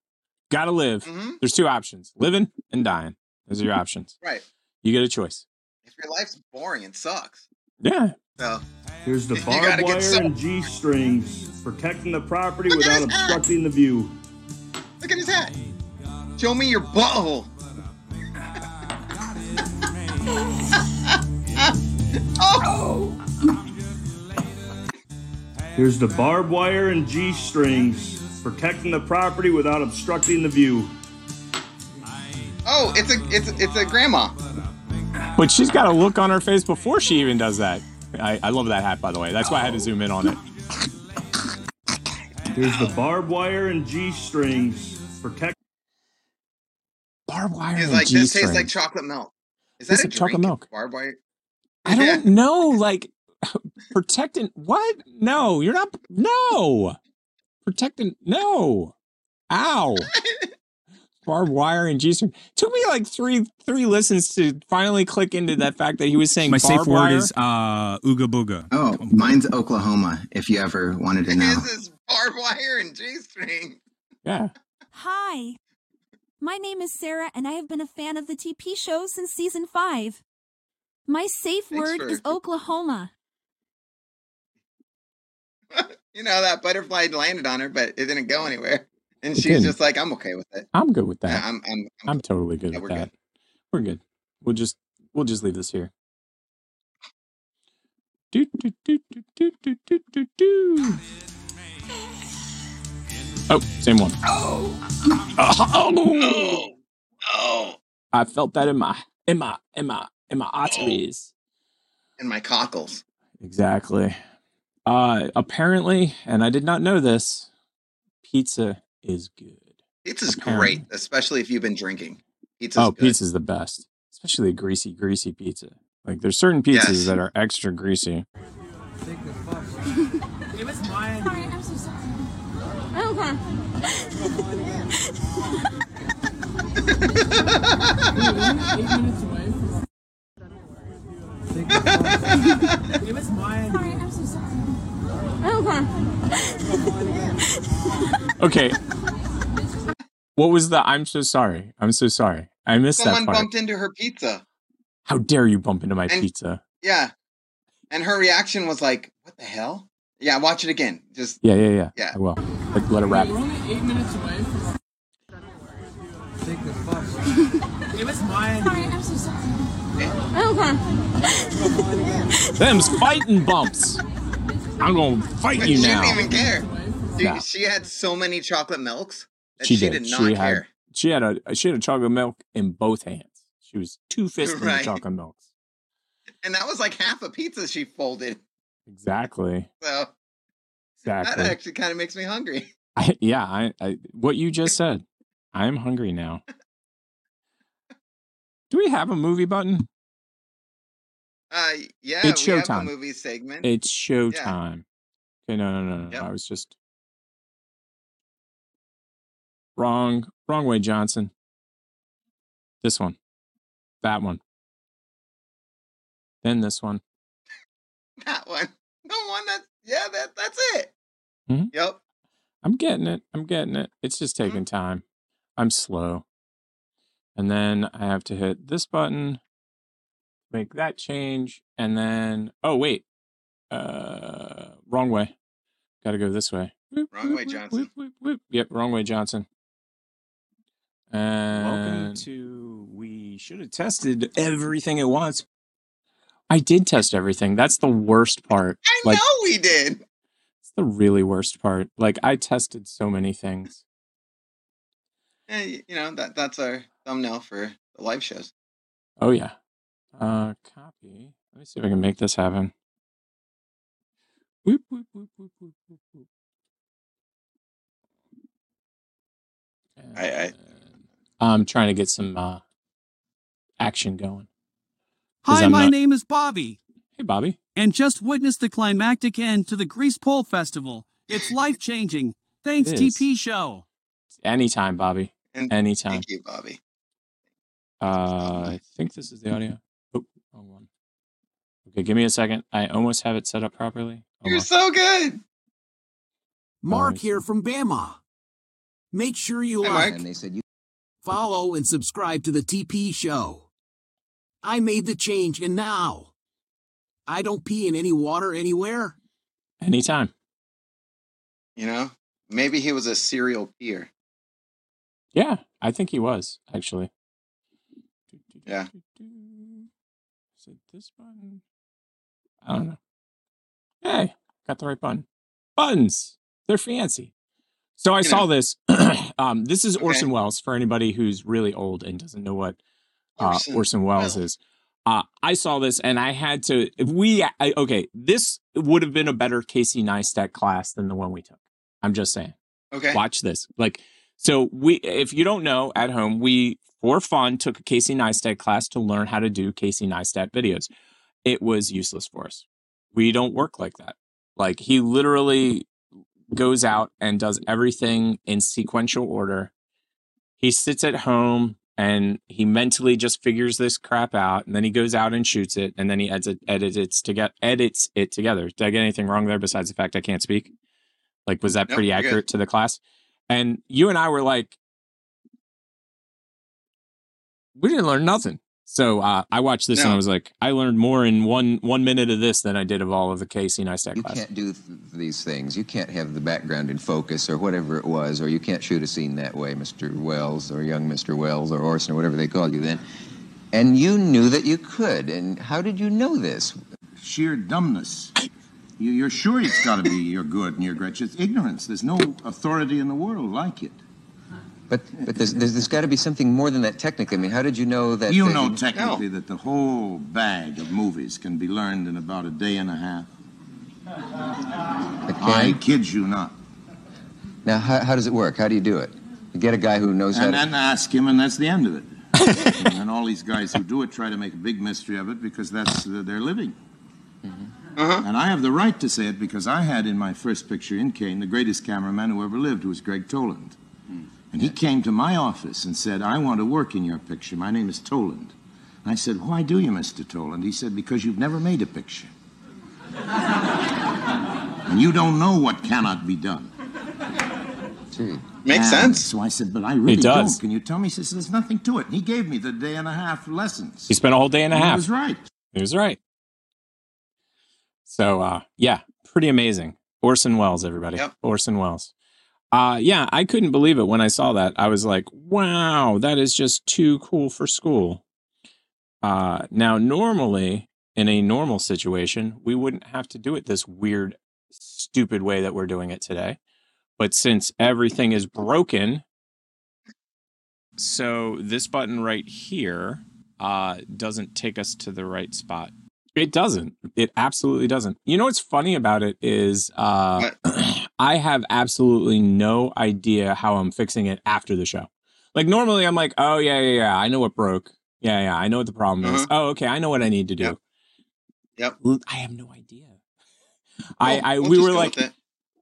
Gotta live. Mhm. There's two options: living and dying. Those are your options. right. You get a choice. If your life's boring and sucks, Yeah. So Here's the barbed wire some- and G strings protecting the property Look without his hat. obstructing the view. look at his hat. Show me your butthole. [LAUGHS] oh, Here's the barbed wire and G strings protecting the property without obstructing the view. oh, it's a it's it's a grandma. But she's got a look on her face before she even does that. I, I love that hat, by the way. That's why I had to zoom in on it. Here's the barbed wire and G strings protect. Barbed wire He's and like this tastes G-strings. like chocolate milk. Is Tastes that a like chocolate drink? milk. Barbed wire. I don't know. Like [LAUGHS] protecting what? No, you're not. No, protecting. No. Ow. [LAUGHS] Barbed wire and G string. Took me like three three listens to finally click into that fact that he was saying My safe word wire. is uh, ooga booga. Oh, mine's Oklahoma. If you ever wanted to know. This is barbed wire and G string. Yeah. Hi. My name is Sarah, and I have been a fan of the TP show since season 5. My safe Thanks word for- is Oklahoma. [LAUGHS] You know that butterfly landed on her, but it didn't go anywhere. And she's didn't. just like, I'm okay with it. I'm good with that. I'm I'm I'm, I'm totally good yeah, with we're that. Good. We're good. We'll just we'll just leave this here. Do, do, do, do, do, do, do, do. Oh, same one. Oh. oh. oh. I felt that in my in my in my in my arteries. In my cockles. Exactly. Uh apparently, and I did not know this, pizza is good. Pizza's Apparently. great, especially if you've been drinking. Pizza's oh, good. pizza's the best. Especially a greasy, greasy pizza. Like there's certain pizzas Yes. that are extra greasy. It was mine. Sorry, I'm so sorry. Okay. It was mine. Sorry, I'm so sorry. Okay. [LAUGHS] Okay. what was the I'm so sorry. I'm so sorry. I missed Someone that part. Someone bumped into her pizza. How dare you bump into my And- pizza? Yeah. And her reaction was like, what the hell? Yeah, watch it again. Just Yeah, yeah, yeah. Yeah. I will. Like, let it wrap. We're only eight minutes away from. [LAUGHS] It was mine. Sorry, I'm so sorry. Okay. Oh, Them's fighting bumps. I'm gonna fight But you she now. didn't even care. Dude, Yeah. she had so many chocolate milks that She she, did. did. not she care. had she had a she had a chocolate milk in both hands. She was two [LAUGHS] fists Right. the chocolate milks. And that was like half a pizza she folded. Exactly. So exactly. that actually kind of makes me hungry. [LAUGHS] I, yeah, I, I what you just said. I am hungry now. [LAUGHS] Do we have a movie button? Uh, yeah, It's we have a showtime. movie segment. It's showtime. Okay, no, no, no, no. Yep. I was just wrong, wrong way, Johnson. This one, that one, then this one. [LAUGHS] that one. The one that's yeah, that that's it. Mhm. Yep. I'm getting it. I'm getting it. It's just Mm-hmm. taking time. I'm slow. And then I have to hit this button, make that change, and then oh wait. Uh wrong way. Gotta go this way. Wrong way, Johnson. Yep, wrong way, Johnson. Welcome to. We should have tested everything at once. I did test everything. That's the worst part. I Like know we did. it's the really worst part. Like I tested so many things. Eh, you know that that's our thumbnail for the live shows. Oh yeah. Uh copy. Let me see if I can make this happen. Whoop, whoop, whoop, whoop, whoop, whoop, whoop. I, I I'm trying to get some uh action going. 'Cause Hi, I'm my not- name is Bobby. Hey Bobby. And just witnessed the climactic end to the Grease Pole Festival. It's life changing. Thanks, It is. TP Show. Anytime, Bobby. And Anytime. thank you, Bobby. Uh I think this is the audio. Oh, wrong one. Okay, give me a second. I almost have it set up properly. You're Almost. so good. Mark Nice. here from Bama. Make sure you Hey, like, And they said, you follow, and subscribe to the TP Show. I made the change, and now I don't pee in any water anywhere. Anytime. You know, maybe he was a serial peer. Yeah, I think he was, actually. Yeah. Is it this button? I don't know. Hey, got the right button. Buttons. They're fancy. So I You saw know. this. [CLEARS THROAT] um, this is Okay. Orson Welles for anybody who's really old and doesn't know what uh, Orson Orson Welles is. Uh, I saw this and I had to. If we, I, okay, this would have been a better Casey Neistat class than the one we took. I'm just saying. Okay. Watch this. Like, so we, if you don't know at home, we, for fun, took a Casey Neistat class to learn how to do Casey Neistat videos. It was useless for us. We don't work like that. Like, he literally goes out and does everything in sequential order. He sits at home and he mentally just figures this crap out, and then he goes out and shoots it, and then he edits it, edits it to get edits it together. Did I get anything wrong there besides the fact I can't speak? Like, was that Nope, pretty good. accurate to the class? And you and I were like, we didn't learn nothing. So uh, I watched this and I was like, I learned more in one one minute of this than I did of all of the Casey Neistat you class. can't do th- these things. You can't have the background in focus or whatever it was, or you can't shoot a scene that way, Mr. Welles or young Mr. Welles or Orson or whatever they called you then. And you knew that you could. And how did you know this? sheer dumbness. You, you're sure it's got to be your good and your great. It's ignorance. There's no authority in the world like it. But but there's, there's, there's got to be something more than that technically. I mean, how did you know that? you know technically that the whole bag of movies can be learned in about a day and a half. I kid you not. Now, how, how does it work? How do you do it? You get a guy who knows how And to. then ask him, and that's the end of it. [LAUGHS] and then all these guys who do it try to make a big mystery of it because that's uh, their living. Uh-huh. And I have the right to say it because I had in my first picture in Kane the greatest cameraman who ever lived, who was Gregg Toland. And he came to my office and said, I want to work in your picture. My name is Toland. I said, Why do you, Mr. Toland? He said, Because you've never made a picture. [LAUGHS] and you don't know what cannot be done. Makes And sense. So I said, But I really does. don't. Can you tell me? He says, There's nothing to it. And he gave me the day and a half lessons. He spent a whole day and a And he half. was right. He was right. So uh yeah, pretty amazing. Orson Welles, everybody. Yep. Orson Welles. Uh yeah, I couldn't believe it when I saw that. I was like, wow, that is just too cool for school. Uh now normally in a normal situation, we wouldn't have to do it this weird, stupid way that we're doing it today. But since everything is broken, so this button right here uh, doesn't take us to the right spot. It doesn't. It absolutely doesn't. You know what's funny about it is uh, [CLEARS THROAT] I have absolutely no idea how I'm fixing it after the show. Like normally I'm like, oh yeah, yeah, yeah, I know what broke. Yeah, yeah, I know what the problem is. Uh-huh. Oh, okay, I know what I need to do. Yep. I have no idea. I, Well, I we'll we were like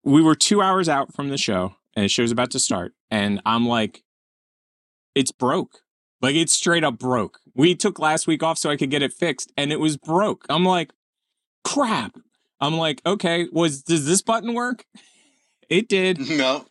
we were two hours out from the show and the show's about to start and i'm like it's broke like it's straight up broke we took last week off so i could get it fixed and it was broke i'm like crap i'm like okay was does this button work It did. No.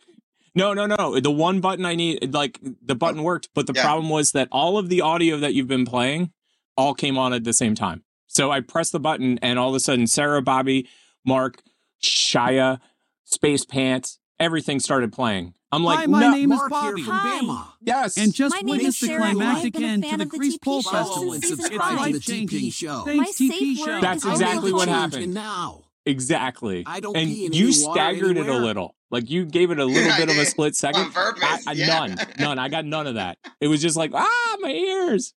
No, no, no. The one button I need, like the oh. button worked, but the Yeah. problem was that all of the audio that you've been playing all came on at the same time. So I pressed the button, and all of a sudden, Sarah, Bobby, Mark, Shia, Space Pants, everything started playing. I'm like, Hi, my no. name is Mark here Bobby. from Bama. Yes. And just My name witnessed is the Sarah, and I've climactic end to the of the Grease Pole Festival. Follow and subscribe to the life-changing. TP show. Thanks, TP show. That's exactly what cold. happened. now. Exactly. I don't and pee in you any water staggered it a little. Like you gave it a [LAUGHS] little I bit of a split second. On purpose, I, I- yeah. None, none. I got none of that. It was just like ah, my ears.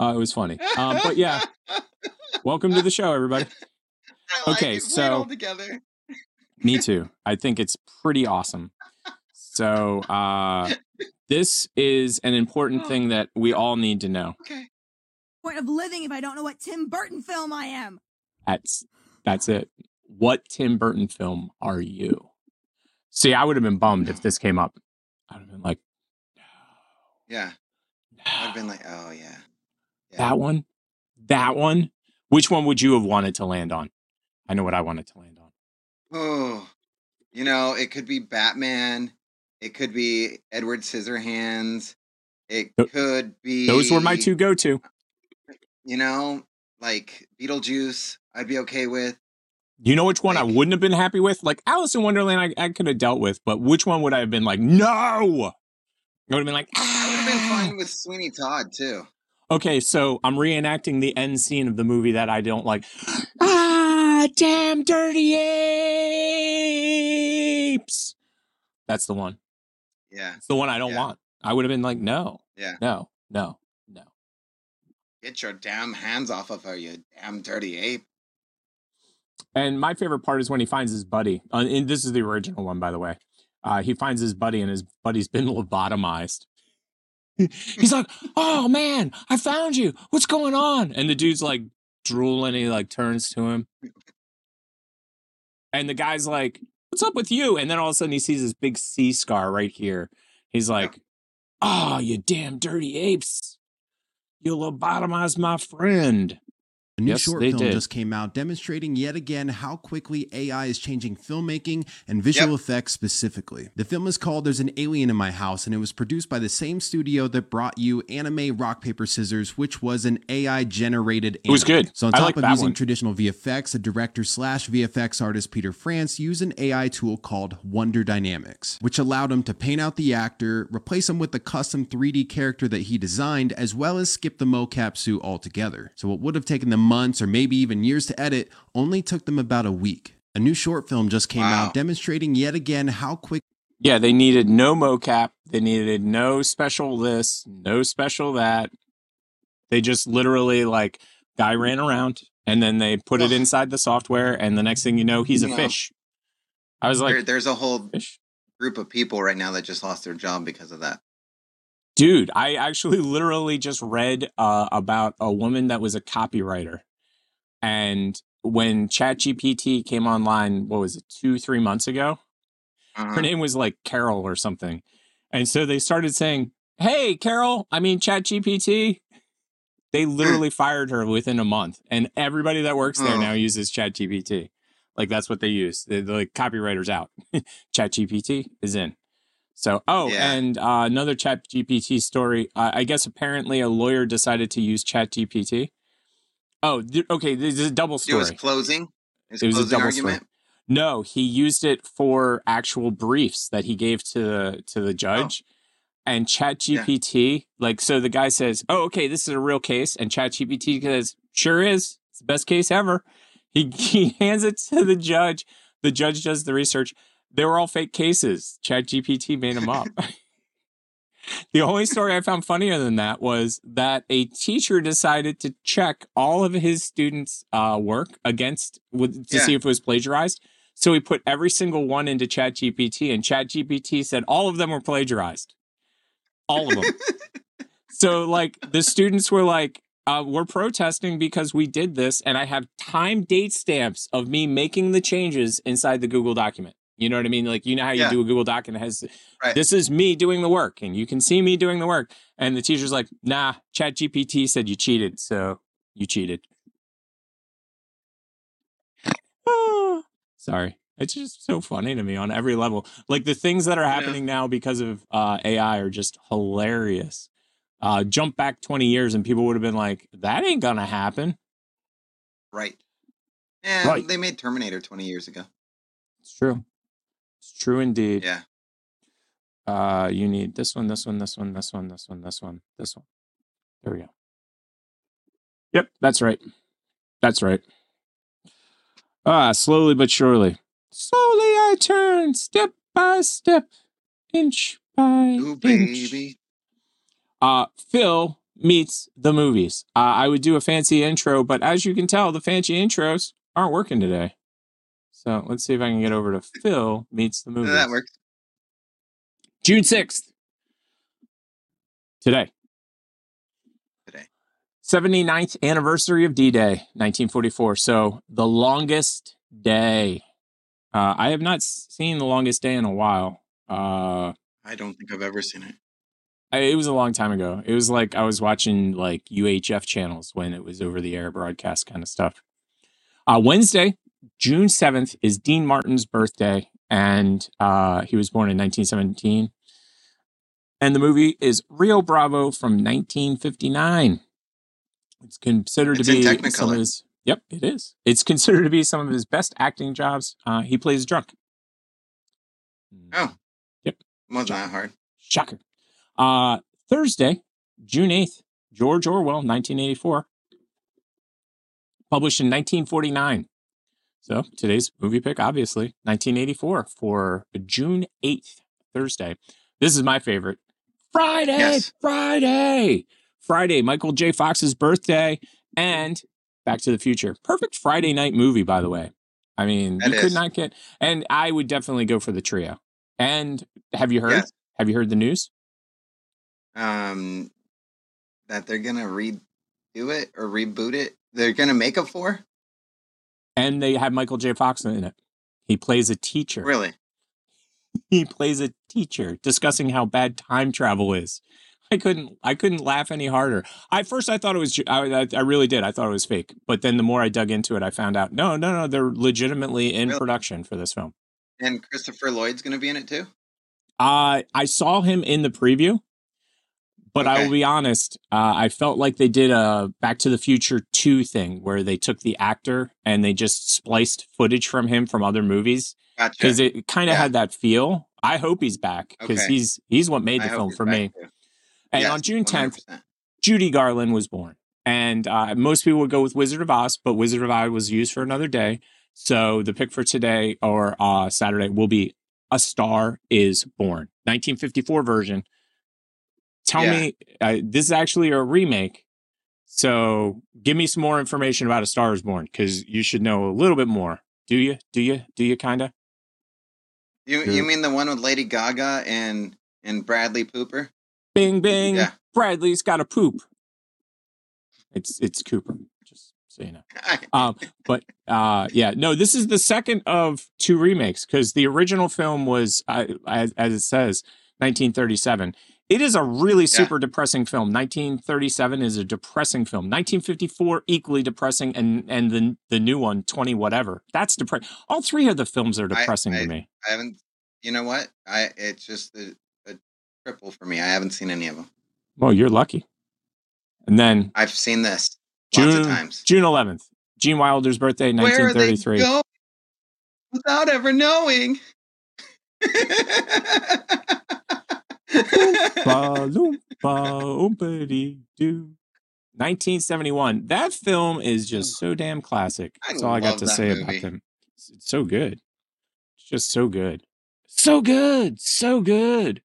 Uh, it was funny. Um, but yeah, [LAUGHS] welcome to the show, everybody. I like Okay, it. Put it so- all together. Me too. I think it's pretty awesome. So uh, this is an important thing that we all need to know. Okay. Point of living if I don't know what Tim Burton film I am. That's that's it. What Tim Burton film are you? See, I would have been bummed if this came up. I'd have been like, Yeah. I'd have been like, oh yeah. that one, that one. Which one would you have wanted to land on? I know what I wanted to land on. Oh, you know, it could be Batman. It could be Edward Scissorhands. It Th- could be. Those were my two go-to. You know, like Beetlejuice. I'd be okay with. You know which one I wouldn't have been happy with? Like Alice in Wonderland, I, I could have dealt with, but which one would I have been like, no? I would have been like, I would have been fine with Sweeney Todd too. okay, so I'm reenacting the end scene of the movie that I don't like. Ah, damn dirty apes. That's the one. Yeah. It's the one I don't Yeah. want. I would have been like, no, Yeah. no, no, no. Get your damn hands off of her, you damn dirty ape. And my favorite part is when he finds his buddy. Uh, and this is the original one, by the way. Uh, he finds his buddy, and his buddy's been [LAUGHS] lobotomized. He's like, "Oh man, I found you. What's going on?" And the dude's like drooling. He like turns to him, and the guy's like, "What's up with you?" And then all of a sudden, he sees this big C scar right here. He's like, "Oh, you damn dirty apes! You lobotomized my friend." A new Yes, short film did. just came out demonstrating yet again how quickly AI is changing filmmaking and visual effects specifically. The film is called There's an Alien in My House and it was produced by the same studio that brought you Anime Rock Paper Scissors, which was an AI generated It was good. So on top like of using one. traditional VFX, the director slash VFX artist Peter France used an AI tool called Wonder Dynamics, which allowed him to paint out the actor, replace him with a custom 3D character that he designed, as well as skip the mocap suit altogether. So what would have taken them months or maybe even years to edit only took them about a week. A new short film just came out demonstrating yet again how quick Yeah, they needed no mocap. They needed no special this, no special that. They just literally like guy ran around and then they put it inside the software and the next thing you know he's a No. fish. I was There- like, there's a whole group of people right now that just lost their job because of that. Dude, I actually [LAUGHS] literally just read uh, about a woman that was a copywriter. And when ChatGPT came online, what was it, two, three months ago? Uh-huh. Her name was like Carol or something. And so they started saying, Hey, Carol, I mean, ChatGPT. They literally fired her within a month. And everybody that works there Oh. now uses ChatGPT. Like that's what they use. The, the like, copywriters out. [LAUGHS] ChatGPT is in. So, oh, Yeah. and uh, another ChatGPT story. Uh, I guess apparently a lawyer decided to use ChatGPT. Oh, th- okay. This is a double It was closing. His It was a double argument. story. No, he used it for actual briefs that he gave to the to the judge. And chat ChatGPT, like, so the guy says, "Oh, okay, this is a real case," and ChatGPT says, "Sure is. It's the best case ever." He [LAUGHS] he hands it to the judge. The judge does the research. They were all fake cases. ChatGPT made them up. [LAUGHS] the only story I found funnier than that was that a teacher decided to check all of his students' uh, work against with, to Yeah. see if it was plagiarized. So he put every single one into ChatGPT, and ChatGPT said all of them were plagiarized. All of them. [LAUGHS] so like the students were like, uh, "We're protesting because we did this," and I have time date stamps of me making the changes inside the Google document. You know what I mean? Like you know how you Yeah. do a Google Doc and it has Right. this is me doing the work, and you can see me doing the work. And the teacher's like, "Nah, ChatGPT said you cheated, so you cheated." [SIGHS] Sorry. It's just so funny to me on every level. Like the things that are happening now because of uh, AI are just hilarious. Uh, jump back 20 years and people would have been like, that ain't gonna happen. Right. Yeah, Right. they made Terminator 20 years ago. It's true. It's true indeed. Yeah. Uh, you need this one, this one, this one, this one, this one, this one, this one. There we go. Yep, that's right. That's right. Ah, slowly but surely. Slowly I turn, step by step, inch by Ooh, inch. baby. Uh, Phil meets the movies. Uh, I would do a fancy intro, but as you can tell, the fancy intros aren't working today. So let's see if I can get over to Phil meets the movie. That works. June 6th. Today. Today. 79th anniversary of D Day, 1944. So the longest day. Uh, I have not seen the longest day in a while. Uh, I don't think I've ever seen it. I, it was a long time ago. It was like I was watching like UHF channels when it was over the air broadcast kind of stuff. Uh, Wednesday, June 7th, is Dean Martin's birthday, and uh, he was born in 1917. And the movie is Rio Bravo from 1959. It's considered It's to be some of his. Yep, it is. It's considered to be some of his best acting jobs. Uh, he plays drunk. Oh. Yep. Wasn't that hard. Shocker. Uh, Thursday, June 8th, George Orwell, 1984. Published in 1949. So today's movie pick, obviously, 1984 for June 8th, Thursday. This is my favorite. Friday, Yes. Friday, Friday, Michael J. Fox's birthday, and Back to the Future. Perfect Friday night movie, by the way. I mean, That you could not get, and I would definitely go for the trio. And have you heard? Yes. Have you heard the news? Um, that they're gonna redo it or reboot it. They're gonna make a four. And they have Michael J. Fox in it. He plays a teacher. Really? [LAUGHS] He plays a teacher discussing how bad time travel is. I couldn't I couldn't laugh any harder. I first I thought it was I, I I really did. I thought it was fake. But then the more I dug into it, I found out no, no, no, they're legitimately in Really? production for this film. And Christopher Lloyd's gonna be in it too. Uh, I saw him in the preview, but I will be honest. Uh, I felt like they did a Back to the Future 2 thing where they took the actor and they just spliced footage from him from other movies Gotcha. because it kind of Yeah. had that feel. I hope he's back because Okay. he's he's what made the hope film for me. too. And Yes, on June 10th, 100%. Judy Garland was born. And uh, most people would go with Wizard of Oz, but Wizard of Oz was used for another day. So the pick for today or uh, Saturday will be A Star is Born, 1954 version. Tell Yeah. me, uh, this is actually a remake. So give me some more information about A Star is Born because you should know a little bit more. Do you? Do you? Do you kind of? You you mean the one with Lady Gaga and and Bradley Pooper? Bing, bing. Yeah. Bradley's got a poop. It's it's Cooper. Just so you know. [LAUGHS] um, but uh, yeah, no, this is the second of two remakes because the original film was, uh, as, as it says, 1937. It is a really super depressing film. 1937 is a depressing film. 1954 equally depressing, and and the the new one 20 whatever. That's depressing. All three of the films are depressing I, to me. I haven't. You know what? I it's just a, a triple for me. I haven't seen any of them. Well, you're lucky. And then I've seen this lots June of times. June 11th, Gene Wilder's birthday, Where are they 1933. going without ever knowing? [LAUGHS] Oompa loompa oompity doo. 1971. That film is just hmm. so damn classic. That's all I got to say movie. about him. It's, it's so good. It's just so good. So good. So good.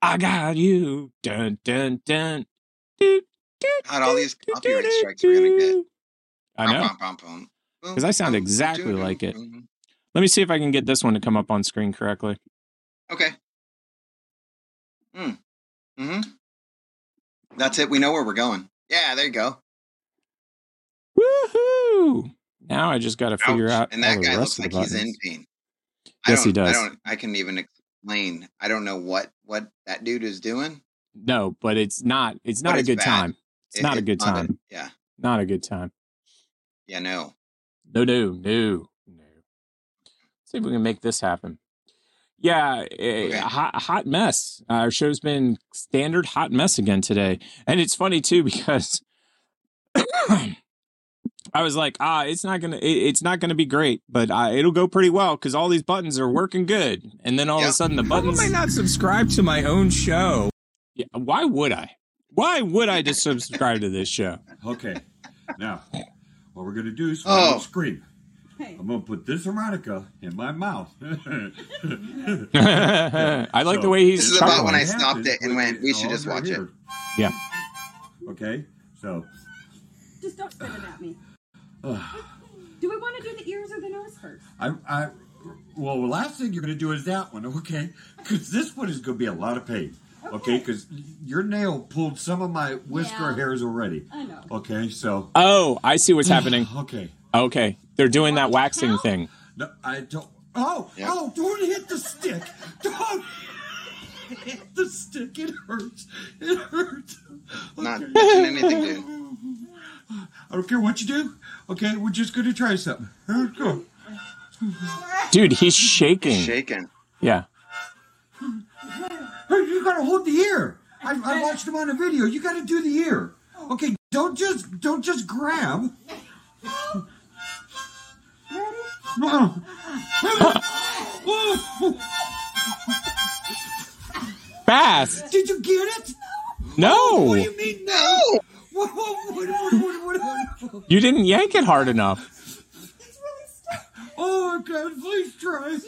I got you. Dun dun dun. Doo, doo, God, all these copyright strikes we're gonna get. I know. Because I sound exactly like it. Let me see if I can get this one to come up on screen correctly. Okay. Hmm. Hmm. That's it. We know where we're going. Yeah, there you go. Woohoo! Now I just got to figure out And all that the guy rest looks like he's in buttons. pain. Yes, I he does. I don't. I can even explain. I don't know what what that dude is doing. No, but it's not. It's But not a it's good bad. time. It's It- not a good not a- time. yeah. Not a good time. Yeah. No. No, no, no, no. See if we can make this happen. Yeah, a hot hot mess. Our show's been standard hot mess again today, and it's funny too [LAUGHS] because I was like, ah, it's not gonna, it, it's not gonna be great, but uh, it'll go pretty well because all these buttons are working good, and then all of a sudden the How buttons. am I not subscribed to my own show? Yeah, why would I? Why would I just [LAUGHS] subscribe to this show? Okay. Now, what we're going to do is Oh. oh. Scream. I'm going to put this harmonica in my mouth. [LAUGHS] I like the way he's This is about when I stopped it and went, we should just watch it. Yeah. Okay, so. Just don't spit it at me. [SIGHS] Do we want to do the ears or the nose first? I, I, well, the last thing you're going to do is that one, okay? Because this one is going to be a lot of pain, okay? Because your nail pulled some of my whisker Yeah. hairs already. I know. Okay, so. Oh, I see what's [SIGHS] happening. okay. Okay, they're doing that waxing thing. No, I don't. Oh, oh, don't hit the stick. Don't hit the stick. It hurts. It hurts. Not touching anything, dude. I don't care what you do. Okay, we're just going to try something. Here we go. Dude, he's shaking. Shaking. Yeah. Hey, you gotta hold the ear. I, I watched him on a video. You gotta do the ear. Okay, don't just don't just grab. No. [LAUGHS] Fast. Did you get it? No, What do you mean no? What, what, what, you didn't yank it hard enough. It's really stuck. Oh my god, please try.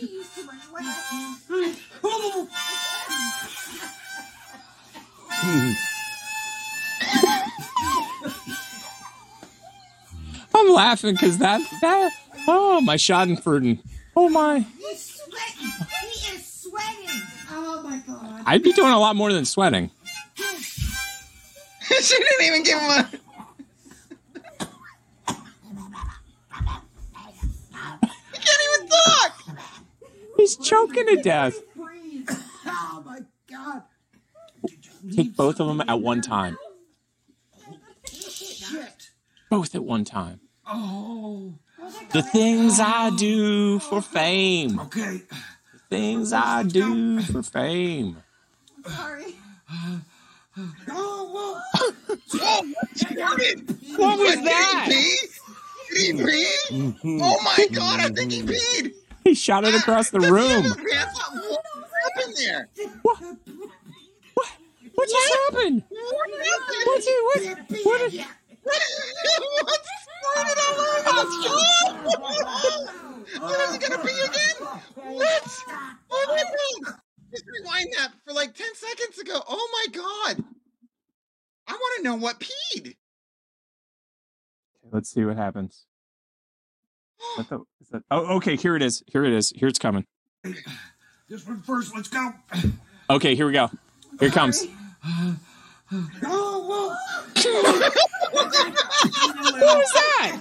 Oh. [LAUGHS] I'm laughing because that that oh my Schadenfreude. Oh my. He's sweating. He is sweating. Oh my god. I'd be doing a lot more than sweating. [LAUGHS] she didn't even give him a. he can't even talk. He's choking to death. Oh my god. Take both of them at one time. Shit. Both at one time. Oh. The things I do for fame. Okay. The things I do for fame. Sorry. Oh, whoa. Oh, What was Did that? he pee? Did he mm-hmm. pee? Oh my god, I think he peed. He shot it across the room. What happened there? What What just happened? What happened? What did what? What did? What's squirted all over the floor? What is he gonna pee again? What? What happened? Just rewind that for like 10 seconds ago. Oh my god. I want to know what peed. Let's see what happens. What [GASPS] the, is that? Oh, okay. Here it is. Here it is. Here it's coming. [CLEARS THROAT] This one first. Let's go. [CLEARS THROAT] Okay, here we go. Here it comes. Oh, [LAUGHS] hmm. Hmm. oh, What was that?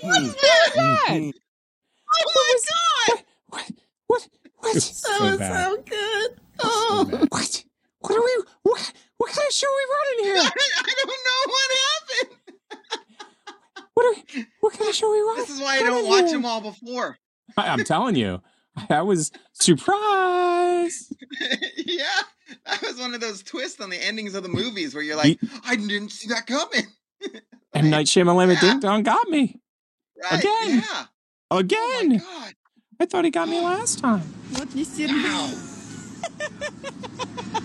What was that? Oh my god. What? What? What? That was oh, so good. Oh. What? What are we? What? What kind of show are we running I, here? [LAUGHS] I don't know what happened. [LAUGHS] What, what kind of show we watch? This is why I don't watch them all before. I, am telling you, I was surprised. [LAUGHS] yeah, that was one of those twists on the endings of the movies where you're like, he, I didn't see that coming. [LAUGHS] And Night Shyamalan yeah. Ding Dong got me right? again. Yeah. Oh again. Oh I thought he got me [GASPS] last time. [LAUGHS]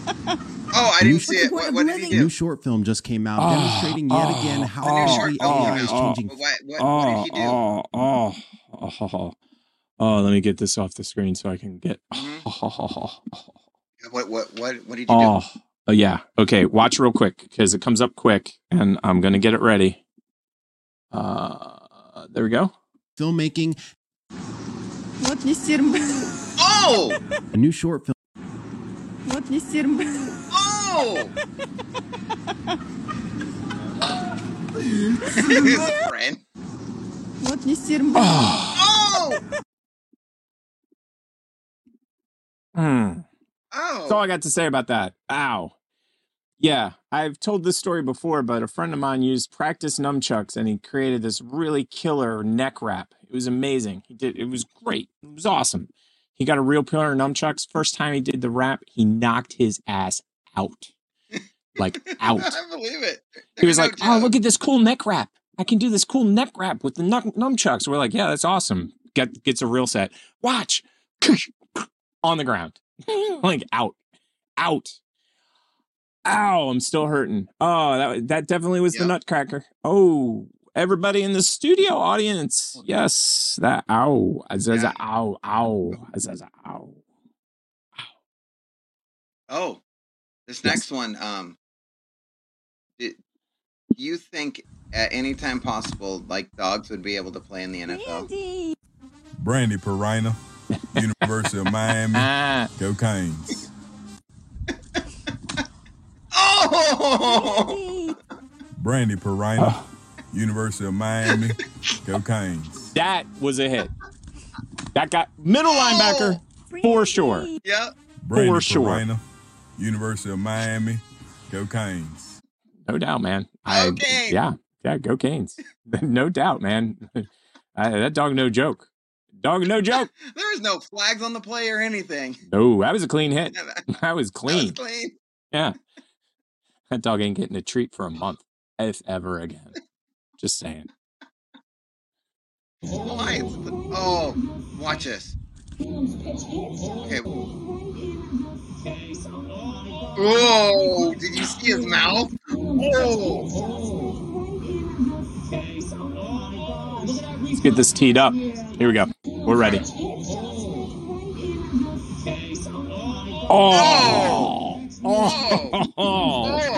[LAUGHS] Oh, I didn't see it. What, what did he do? New short film just came out, oh, demonstrating yet oh, again how oh, AI is changing. What, what, what, did he do? Oh, oh, oh, oh, let me get this off the screen so I can get. Mm-hmm. [LAUGHS] What, what, what, what did he do? Oh, yeah. Okay, watch real quick because it comes up quick, and I'm gonna get it ready. Uh, there we go. Filmmaking. oh, a new short film Вот не серм. Oh! His friend. Вот не серм. Oh! Hmm. Oh! That's all I got to say about that. Ow. Yeah, I've told this story before, but a friend of mine used practice nunchucks and he created this really killer neck wrap. It was amazing. He did it was great. It was awesome. He got a real pair of nunchucks. First time he did the rap, he knocked his ass out. Like [LAUGHS] out. I believe it. He was like, "Oh, look at this cool neck wrap! I can do this cool neck wrap with the num- nunchucks." We're like, "Yeah, that's awesome." Get gets a real set. Watch [LAUGHS] on the ground, [LAUGHS] like out, out. Ow! I'm still hurting. Oh, that that definitely was the nutcracker. Oh, everybody in the studio audience, yes, that ow, Azaza, ow, ow, Azaza, ow. Ow. Oh, this next one. Um, do do you think at any time possible, like dogs would be able to play in the NFL? Brandy Perina, University of Miami. [LAUGHS] Go Canes. [LAUGHS] Oh! Brandy Perina, University of Miami. [LAUGHS] Go Canes. That was a hit. That got middle linebacker for sure. Yep. Brandy For sure. Perina, University of Miami. Go Canes. No doubt, man. I, Yeah, yeah, go Canes. [LAUGHS] no doubt, man. [LAUGHS] Uh, that dog, no joke. Dog, no joke. There is no flags on the play or anything. No, that was a clean hit. That was clean. Clean. Yeah. That dog ain't getting a treat for a month, if ever again. Just saying. Why? Oh, watch this. Okay. Oh, Did you see his mouth? Oh. Let's get this teed up. Here we go. We're ready. Oh! Oh! [LAUGHS] Oh! Oh!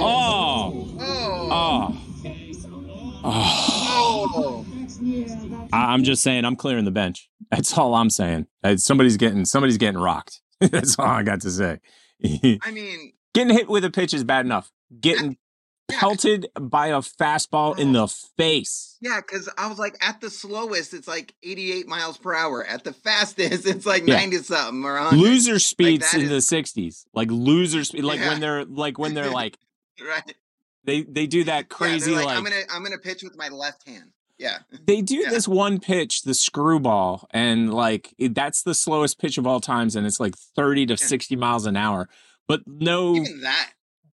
I- I'm just saying, I'm clearing the bench. That's all I'm saying. Uh, Somebody's getting somebody's getting rocked. [LAUGHS] That's all I got to say. [LAUGHS] I mean, Getting hit with a pitch is bad enough. Getting pelted by a fastball in the face. yeah, because I was like, at the slowest, it's like 88 miles per hour. At the fastest, [LAUGHS] it's like Yeah. 90 something or 100. Loser speeds that in the 60s. Like loser speed like Yeah. when they're like when they're like right. they they do that Yeah, crazy like, like, I'm gonna I'm gonna pitch with my left hand. Yeah. they do this one pitch, the screwball, and like that's the slowest pitch of all times, and it's like 30 to 60 miles an hour. But no Even that.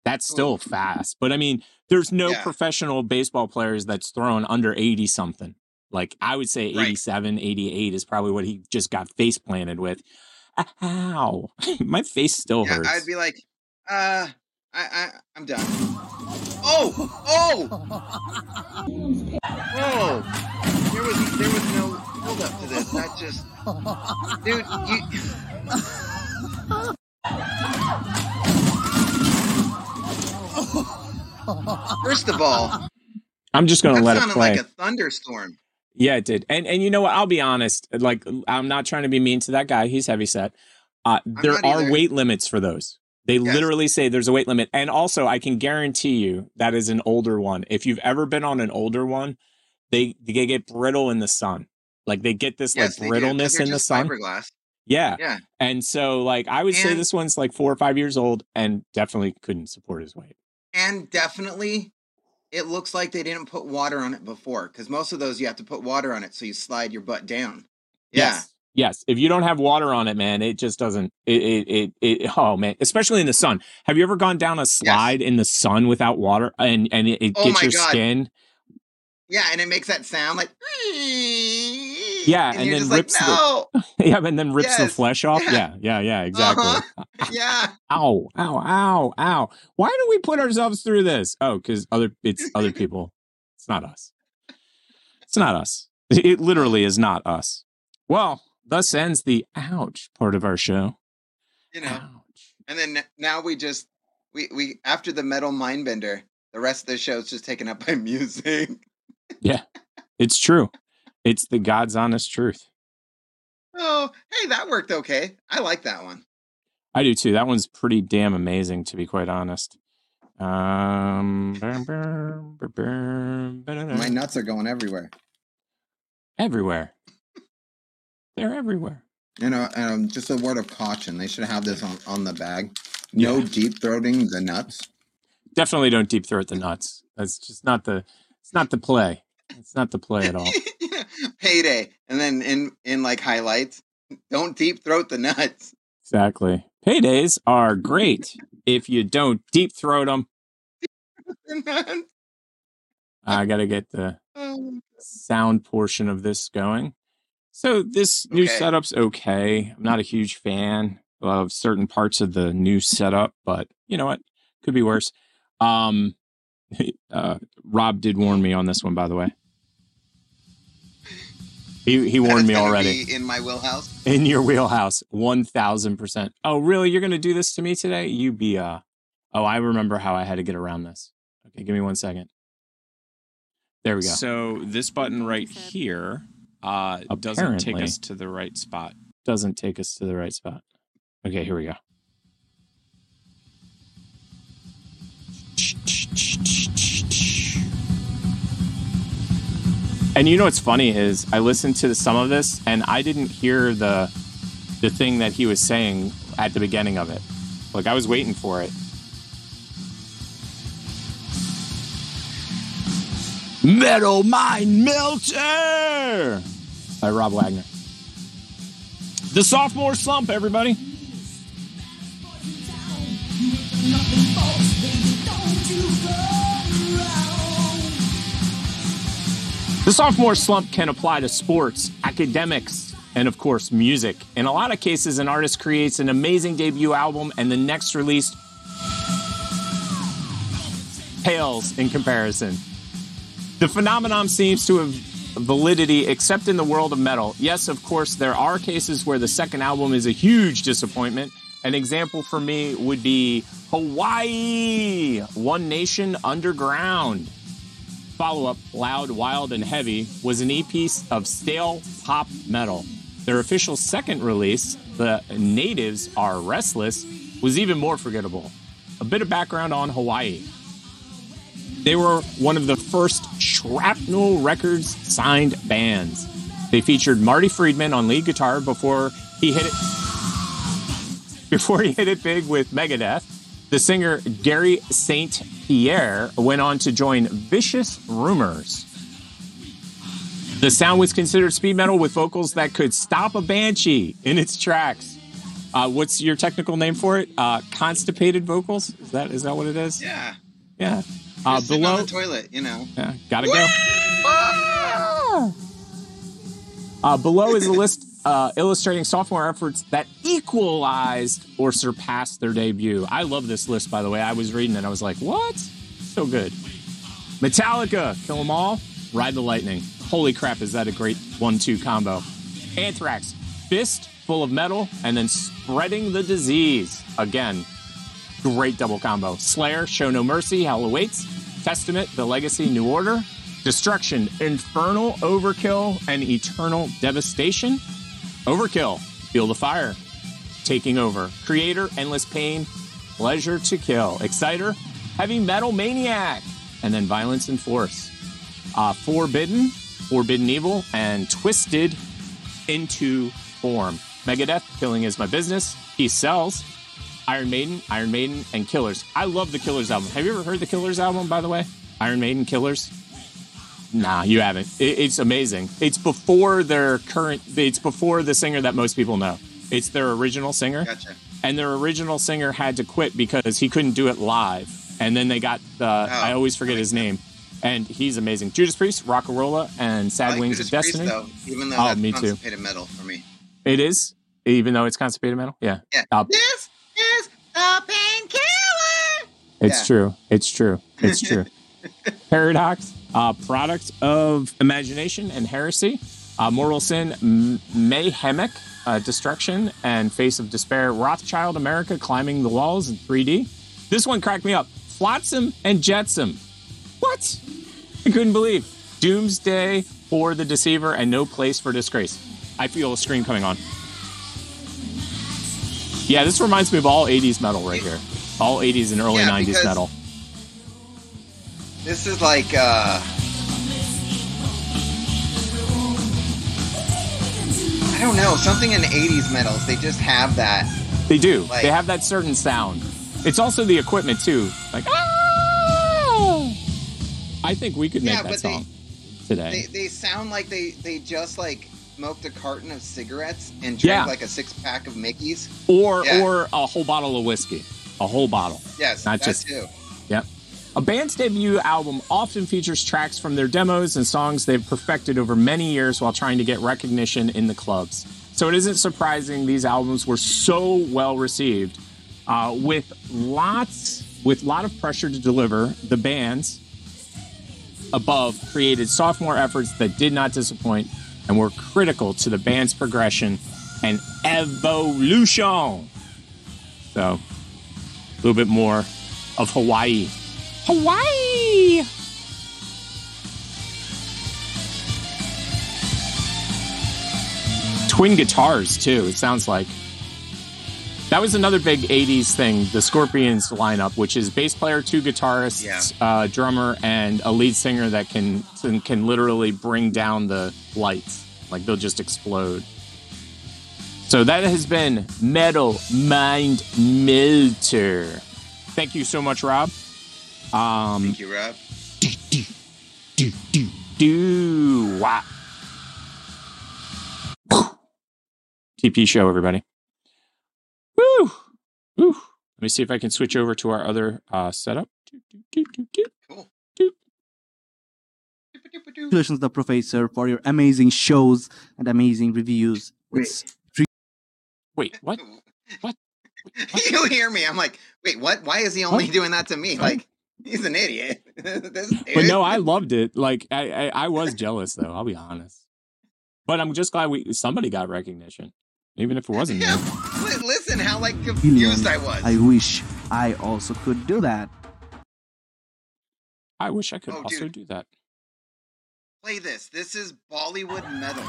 that's still fast. But I mean, there's no Yeah. professional baseball players that's thrown under 80 something. Like I would say Right. 87, 88 is probably what he just got face planted with. [LAUGHS] How? [LAUGHS] My face still Yeah, hurts. I'd be like, uh, I, I, I'm done. Oh, oh, oh! There was, there was no build up to this. That just, dude, you. First of all, I'm just gonna let it sounded play. like a thunderstorm. Yeah, it did. And and you know what? I'll be honest. Like I'm not trying to be mean to that guy. He's heavy set. Uh, there are either. weight limits for those. They literally say there's a weight limit. And also, I can guarantee you that is an older one. If you've ever been on an older one, they they get brittle in the sun. Like they get this Yes, like brittleness in the sun. Fiberglass. Yeah. Yeah. And so like I would say this one's like four or five years old and definitely couldn't support his weight. And definitely, it looks like they didn't put water on it before, because most of those you have to put water on it so you slide your butt down. Yeah. Yes. Yes. If you don't have water on it, man, it just doesn't. It, it, it, it [LAUGHS] oh man, especially in the sun. Have you ever gone down a slide in the sun without water and and it, it Oh gets your God. skin? Yeah, and it makes that sound like. Yeah, And and, then just like, rips "No." the [LAUGHS] yeah, and then rips the flesh off. Yeah. Yeah, yeah, yeah, exactly. Uh-huh. [LAUGHS] Yeah. Ow, ow, ow, ow. Why do we put ourselves through this? Oh, because other it's other people. It's not us. It's not us. It literally is not us. Well, thus ends the ouch part of our show. You know. And then now we just we we after the metal mindbender, the rest of the show is just taken up by [LAUGHS] music. Yeah, it's true. It's the God's honest truth. Oh, hey, that worked okay. I like that one. I do too. That one's pretty damn amazing, to be quite honest. Um, My nuts are going everywhere. everywhere. They're everywhere. You know, um, just a word of caution. They should have this on, on the bag. No deep throating the nuts. Definitely don't deep throat the nuts. That's just not the. It's not the play. It's not the play at all. [LAUGHS] Payday, and then in in like highlights, don't deep throat the nuts. Exactly. Paydays are great if you don't deep throat [LAUGHS] them. I got to get the Um, sound portion of this going. So this new Okay. setup's okay. I'm not a huge fan of certain parts of the new setup, but you know what? Could be worse. Um, [LAUGHS] uh, Rob did warn me on this one, by the way. He he [LAUGHS] warned me already. in my wheelhouse. In your wheelhouse, one thousand percent. Oh, really? You're gonna do this to me today? You be uh. Oh, I remember how I had to get around this. Okay, give me one second. There we go. So this button right here uh, doesn't take us to the right spot. Doesn't take us to the right spot. Okay, here we go. And you know what's funny is I listened to some of this and I didn't hear the the thing that he was saying at the beginning of it. Like I was waiting for it. Metal Mind Melter by Rob Wagner. The sophomore slump, everybody. The sophomore slump can apply to sports, academics, and of course, music. In a lot of cases, an artist creates an amazing debut album and the next release pales in comparison. The phenomenon seems to have validity except in the world of metal. Yes, of course, there are cases where the second album is a huge disappointment. An example for me would be Hawaii, One Nation Underground. Follow up, Loud, Wild, and Heavy, was an EP of stale pop metal. Their official second release, The Natives Are Restless, was even more forgettable. A bit of background on Hawaii. They were one of the first Shrapnel Records signed bands. They featured Marty Friedman on lead guitar before he hit it [LAUGHS] before he hit it big with Megadeth. The singer Gary St. Pierre went on to join Vicious Rumors. The sound was considered speed metal with vocals that could stop a banshee in its tracks. Uh, what's your technical name for it? Uh, constipated vocals? Is that is that what it is? Yeah. Yeah. Uh, below, the toilet, you know. yeah, gotta go. Uh, below is a list uh, illustrating sophomore efforts that equalized or surpassed their debut. I love this list, by the way. I was reading it, I was like, what? So good. Metallica, Kill 'Em All, Ride the Lightning. Holy crap, is that a great one two combo? Anthrax, Fist, full of metal, and then Spreading the Disease. Again, great double combo. Slayer, Show No Mercy, Hell Awaits. Testament, The Legacy, New Order. Destruction, Infernal Overkill, and Eternal Devastation. Overkill, Feel the Fire. Taking Over. Kreator, Endless Pain, Pleasure to Kill. Exciter, Heavy Metal Maniac. And then Violence and Force. Uh, Forbidden, Forbidden Evil, and Twisted into Form. Megadeth, Killing is My Business. He Sells. Iron Maiden, Iron Maiden, and Killers. I love the Killers album. Have you ever heard the Killers album, by the way? Iron Maiden, Killers? Nah, you haven't. It, it's amazing. It's before their current. It's before the singer that most people know. It's their original singer, Gotcha. and their original singer had to quit because he couldn't do it live. And then they got the. I always forget his name, and he's amazing. Judas Priest, Rocka Rolla, and Sad I like Wings Judas of Priest, Destiny. though, even though oh, that's me too. metal for me. It is, even though it's constipated metal. Yeah, Yeah. Uh, This is the painkiller. It's Yeah. true. It's true. It's true. [LAUGHS] Paradox, uh, product of imagination and heresy. Uh, Mortal Sin, M- Mayhemic, uh, Destruction, and Face of Despair. Wrathchild America climbing the walls in 3D. This one cracked me up. Flotsam and Jetsam. What? I couldn't believe. Doomsday for the Deceiver and No Place for Disgrace. I feel a scream coming on. Yeah, this reminds me of all 80s metal right here. All 80s and early Yeah, 90s metal. This is like uh I don't know, something in 80s metals, they just have that. They do. Like- they have that certain sound. It's also the equipment too. Like ah! I think we could make Yeah, that but they- song today. They they sound like they they just like smoked a carton of cigarettes and drank Yeah. like a six pack of Mickey's. or Yeah. or a whole bottle of whiskey, a whole bottle. Yes, not that just too. Yep. A band's debut album often features tracks from their demos and songs they've perfected over many years while trying to get recognition in the clubs. So it isn't surprising these albums were so well received. Uh, with lots with a lot of pressure to deliver, the bands above created sophomore efforts that did not disappoint and were critical to the band's progression and evolution. So, a little bit more of Hawaii. Hawaii! Twin guitars, too, it sounds like. That was another big 80s thing, the Scorpions lineup, which is bass player, two guitarists, Yeah. uh, drummer, and a lead singer that can can literally bring down the lights. Like they'll just explode. So that has been Metal Mind Melter. Thank you so much, Rob. Um, Thank you, Rob. do wow. TP show, everybody. Woo! Woo! Let me see if I can switch over to our other uh, setup. Cool. Congratulations, the professor, for your amazing shows and amazing reviews. It's Wait, what? [LAUGHS] What? you hear me? I'm like, wait, what? Why is he only What? doing that to me? What? Like, he's an idiot. [LAUGHS] this But no, I loved it. Like I, I, I was jealous though. I'll be honest. But I'm just glad we somebody got recognition, even if it wasn't me. [LAUGHS] Li- Listen, how like brilliant. confused I was. I wish I also could do that. I wish I could Oh, also dude. do that. Play this. This is Bollywood metal.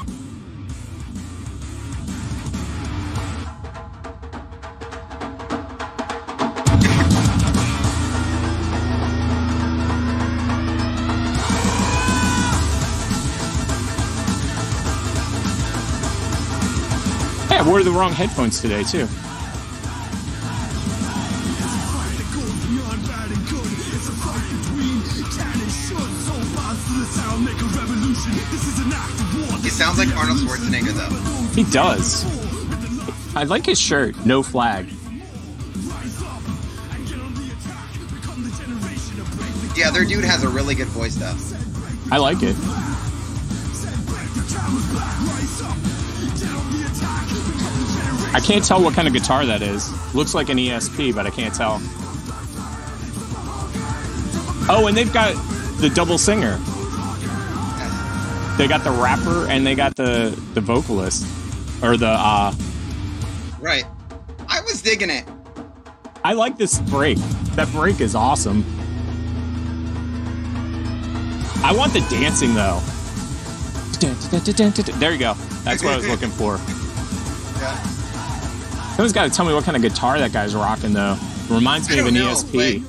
Hey, I wore the wrong headphones today too. He sounds like Arnold Schwarzenegger though. He does. I like his shirt. No flag. The other dude has a really good voice though. I like it. I can't tell what kind of guitar that is. Looks like an ESP, but I can't tell. Oh, and they've got the double singer. They got the rapper and they got the the vocalist or the uh Right. I was digging it. I like this break. That break is awesome. I want the dancing though. There you go. That's what I was [LAUGHS] looking for. Yeah. Someone's got to tell me what kind of guitar that guy's rocking though. Reminds me of an know, ESP.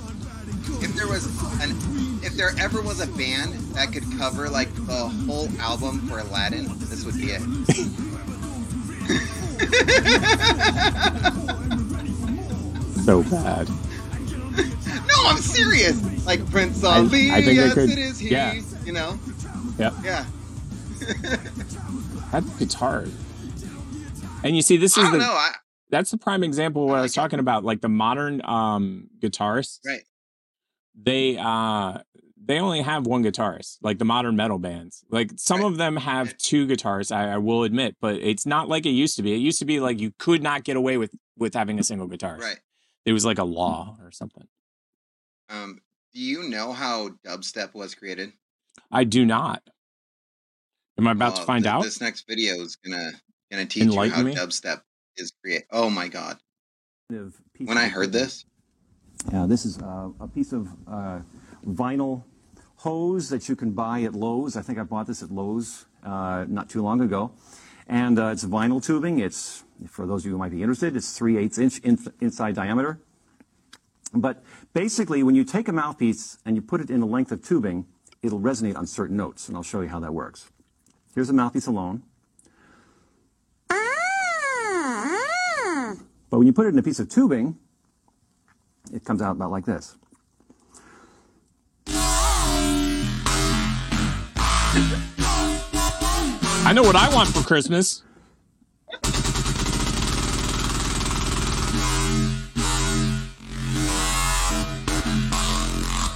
If there was an if there ever was a band that could cover like the whole album for Aladdin, this would be it. [LAUGHS] So bad. no, I'm serious. Like Prince I- Ali, I think they yes, could- it is he. yeah. You know? Yep. Yeah. [LAUGHS] That guitar. And you see, this I is don't the know. I, that's the prime example of what I was talking about. Like the modern um guitarists, right. they uh they only have one guitarist, like the modern metal bands. Like some of them have two guitarists, I, I will admit, but it's not like it used to be. It used to be like you could not get away with with having a single guitarist. Right. It was like a law or something. Um, do you know how dubstep was created? I do not. Am I about to find th- out? This next video is gonna gonna teach you how me? dubstep is created. Oh my god! When I heard this, Yeah, this is uh, a piece of uh, vinyl hose that you can buy at Lowe's. I think I bought this at Lowe's uh, not too long ago. And uh, it's vinyl tubing. It's, for those of you who might be interested, it's 3 8 inch in, inside diameter. But basically, when you take a mouthpiece and you put it in a length of tubing, it'll resonate on certain notes. And I'll show you how that works. Here's a mouthpiece alone. But when you put it in a piece of tubing, it comes out about like this. I know what I want for Christmas.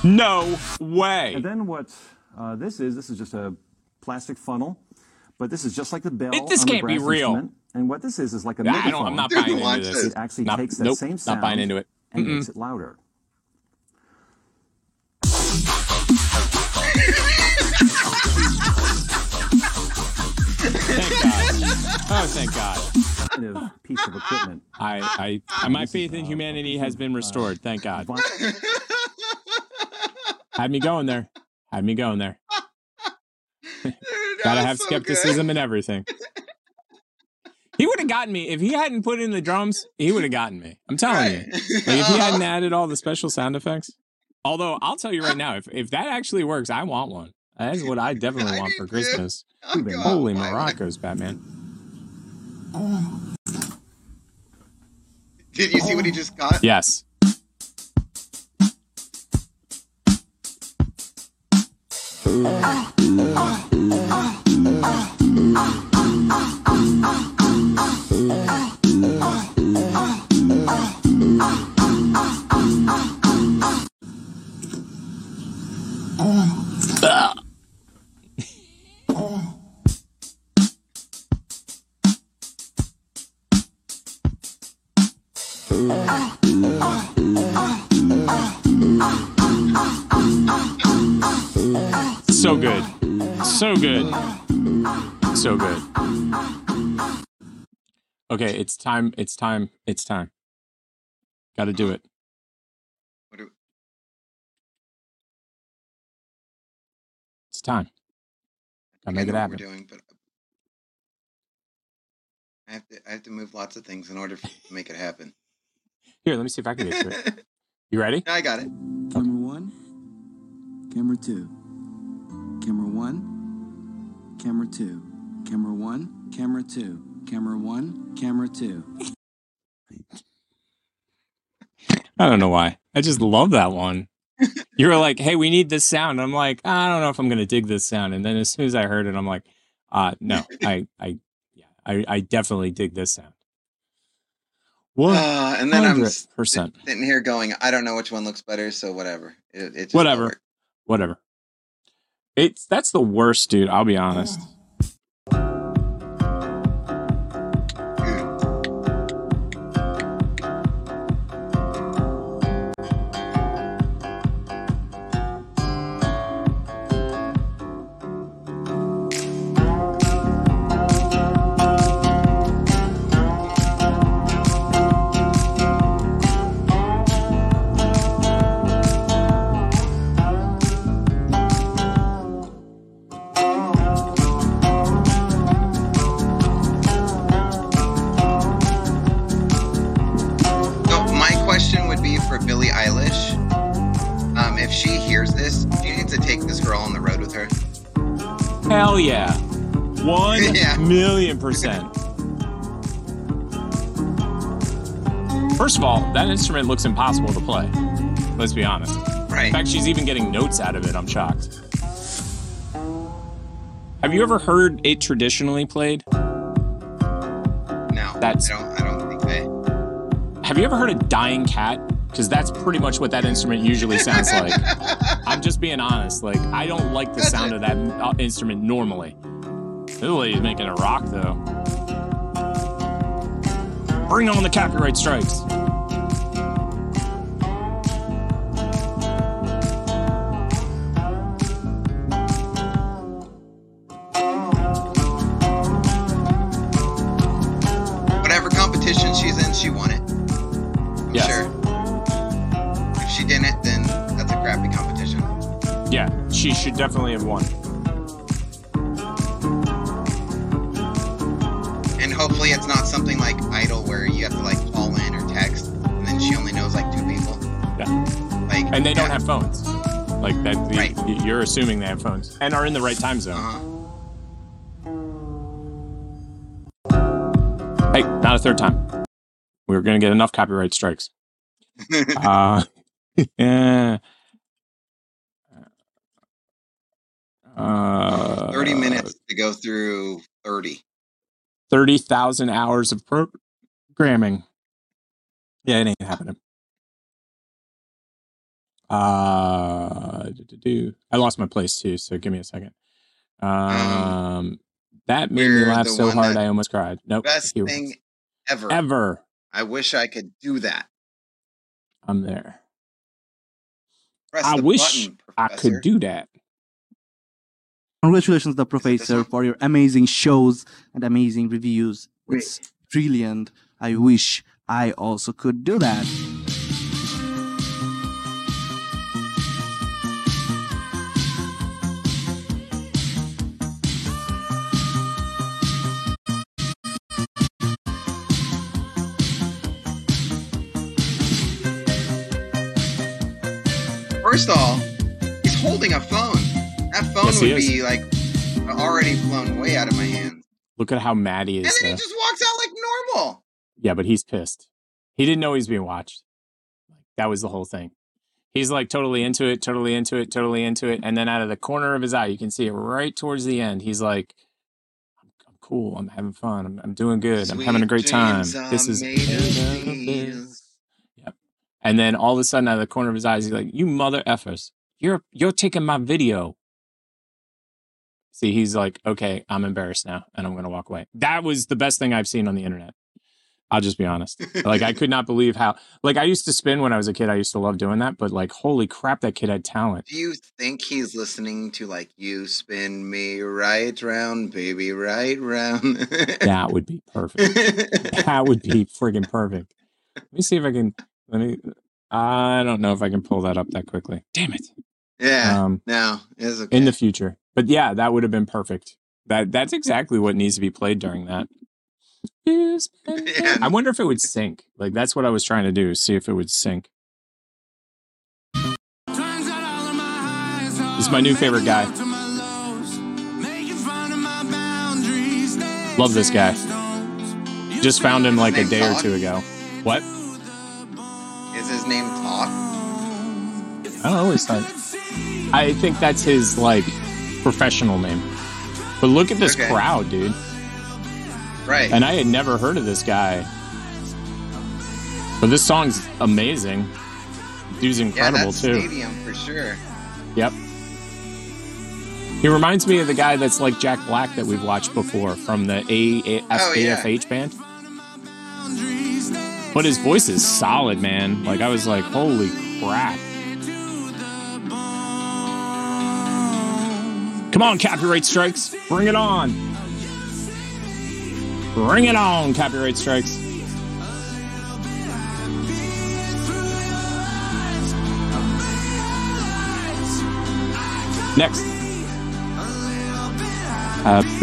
No way. And then what uh, this is, this is just a plastic funnel, but this is just like the bell. It- this on can't be brass real. instrument. And what this is is like a I megaphone. don't, I'm not buying into this. It actually Not- takes that nope, same sound Not buying into it. and Mm-mm. makes it louder. Thank God. Oh, thank God. Definitive piece of equipment. I, I, my faith in humanity has been restored. Thank God. Had me going there. Had me going there. Gotta have skepticism and everything. He would have gotten me if he hadn't put in the drums. He would have gotten me. I'm telling you. [LAUGHS] Like if he hadn't added all the special sound effects. Although I'll tell you right now, if if that actually works, I want one. That is what I definitely want for Christmas. [LAUGHS] Holy Morocco's Batman. Did you see what he oh. just got? Yes. So So good. So good. Okay, it's time. It's time. It's time. Got to do it. It's time. Gotta make it know what happen. We're doing, but I have to. I have to move lots of things in order f- to make it happen. Here, let me see if I can get to it. [LAUGHS] You ready? I got it. Camera one, camera two, camera one, camera two, camera one, camera two, camera one, camera two. I don't know why. I just love that one. You were like, "Hey, we need this sound." I'm like, "I don't know if I'm gonna dig this sound." And then as soon as I heard it, I'm like, "Uh, no, I, I, yeah, I, I definitely dig this sound." What? Uh, and then I'm percent. sitting here going, I don't know which one looks better, so whatever. It, it just Whatever. Whatever. It's that's the worst, dude. I'll be honest. So instrument looks impossible to play. Let's be honest. Right. In fact, she's even getting notes out of it. I'm shocked. Have you ever heard it traditionally played? No, That's- I don't. I don't think I. Have you ever heard a dying cat? Because that's pretty much what that instrument usually sounds like. [LAUGHS] I'm just being honest. Like, I don't like the sound of that uh, instrument normally. This lady's making a rock, though. Bring on the copyright strikes. Definitely have won. And hopefully, it's not something like Idol where you have to like call in or text, and then she only knows like two people. Yeah. Like, And they don't yeah. have phones. Like that, the, you're assuming they have phones and are in the right time zone. Uh-huh. Hey, not a third time. We were going to get enough copyright strikes. [LAUGHS] uh, [LAUGHS] yeah. Uh, minutes to go through 30. 30,000 hours of programming. Yeah, it ain't happening. Uh, do. I lost my place too, so give me a second. Um, that made me laugh so hard I almost cried. Nope. Best here thing ever. Ever. I wish I could do that. I'm there. Press I the wish button, I could do that. Congratulations, the professor, for your amazing shows and amazing reviews. It's brilliant. I wish I also could do that. Would is. be like already blown way out of my hands. Look at how mad he is. And then he just walks out like normal. Yeah, but he's pissed. He didn't know he was being watched. That was the whole thing. He's like totally into it, totally into it, totally into it. And then out of the corner of his eye, you can see it right towards the end. He's like, I'm, I'm cool. I'm having fun. I'm, I'm doing good. I'm having a great time. This is made of made of these. this. Yep. And then all of a sudden, out of the corner of his eyes, he's like, "You mother effers! You're you're taking my video." See, he's like, "Okay, I'm embarrassed now, and I'm gonna walk away." That was the best thing I've seen on the internet. I'll just be honest. Like, I could not believe how. Like, I used to spin when I was a kid. I used to love doing that. But like, holy crap, that kid had talent. Do you think he's listening to like you spin me right round, baby, right round? That would be perfect. that would be friggin' perfect. Let me see if I can. Let me. I don't know if I can pull that up that quickly. Damn it. yeah. Um, no, okay. in the future. But yeah, that would have been perfect. That that's exactly what needs to be played during that. [LAUGHS] I wonder if it would sync. Like that's what I was trying to do, see if it would sync. This is my new favorite guy. Love this guy. Just found him like a day or two ago. What? Is his name Talk? I don't. It's not. I think that's his like professional name. But look at this Okay. crowd, dude. Right. And I had never heard of this guy. But this song's amazing. Dude's yeah, incredible that's too. Stadium for sure. Yep. He reminds me of the guy that's like Jack Black that we've watched before from the A- A- Oh, yeah. Band. But his voice is solid, man. Like I was like, holy crap. Come on, copyright strikes. Bring it on. Bring it on, copyright strikes. Next. Happy.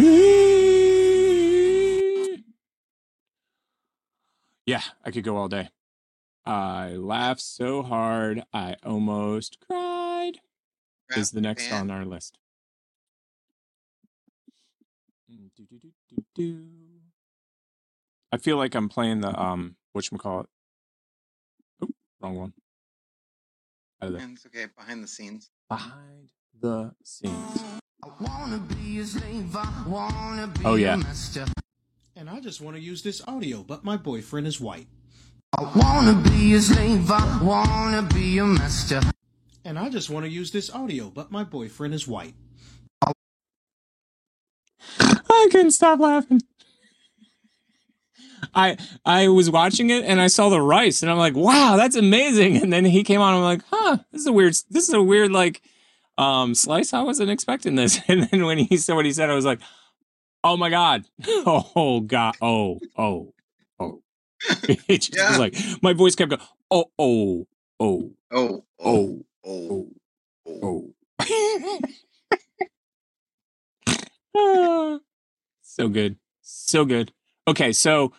Yeah, I could go all day. I laughed so hard I almost cried. Is the next on our list. I feel like I'm playing the um whatchamacallit. Oop, wrong one. Out of there. And it's okay. Behind the scenes. Behind the scenes. Oh Oh yeah. And I just want to use this audio, but my boyfriend is white. I wanna be a slave, I wanna be a master. And I just want to use this audio, but my boyfriend is white. I couldn't stop laughing. I I was watching it and I saw the rice and I'm like, wow, that's amazing. And then he came on. I'm like, huh, this is a weird. This is a weird like um slice. I wasn't expecting this. [LAUGHS] And then when he said what he said, I was like, oh my god, [LAUGHS] oh god, oh oh oh. [LAUGHS] it just was like my voice kept going, oh oh oh oh oh oh oh. Ah, so good. So good. Okay, so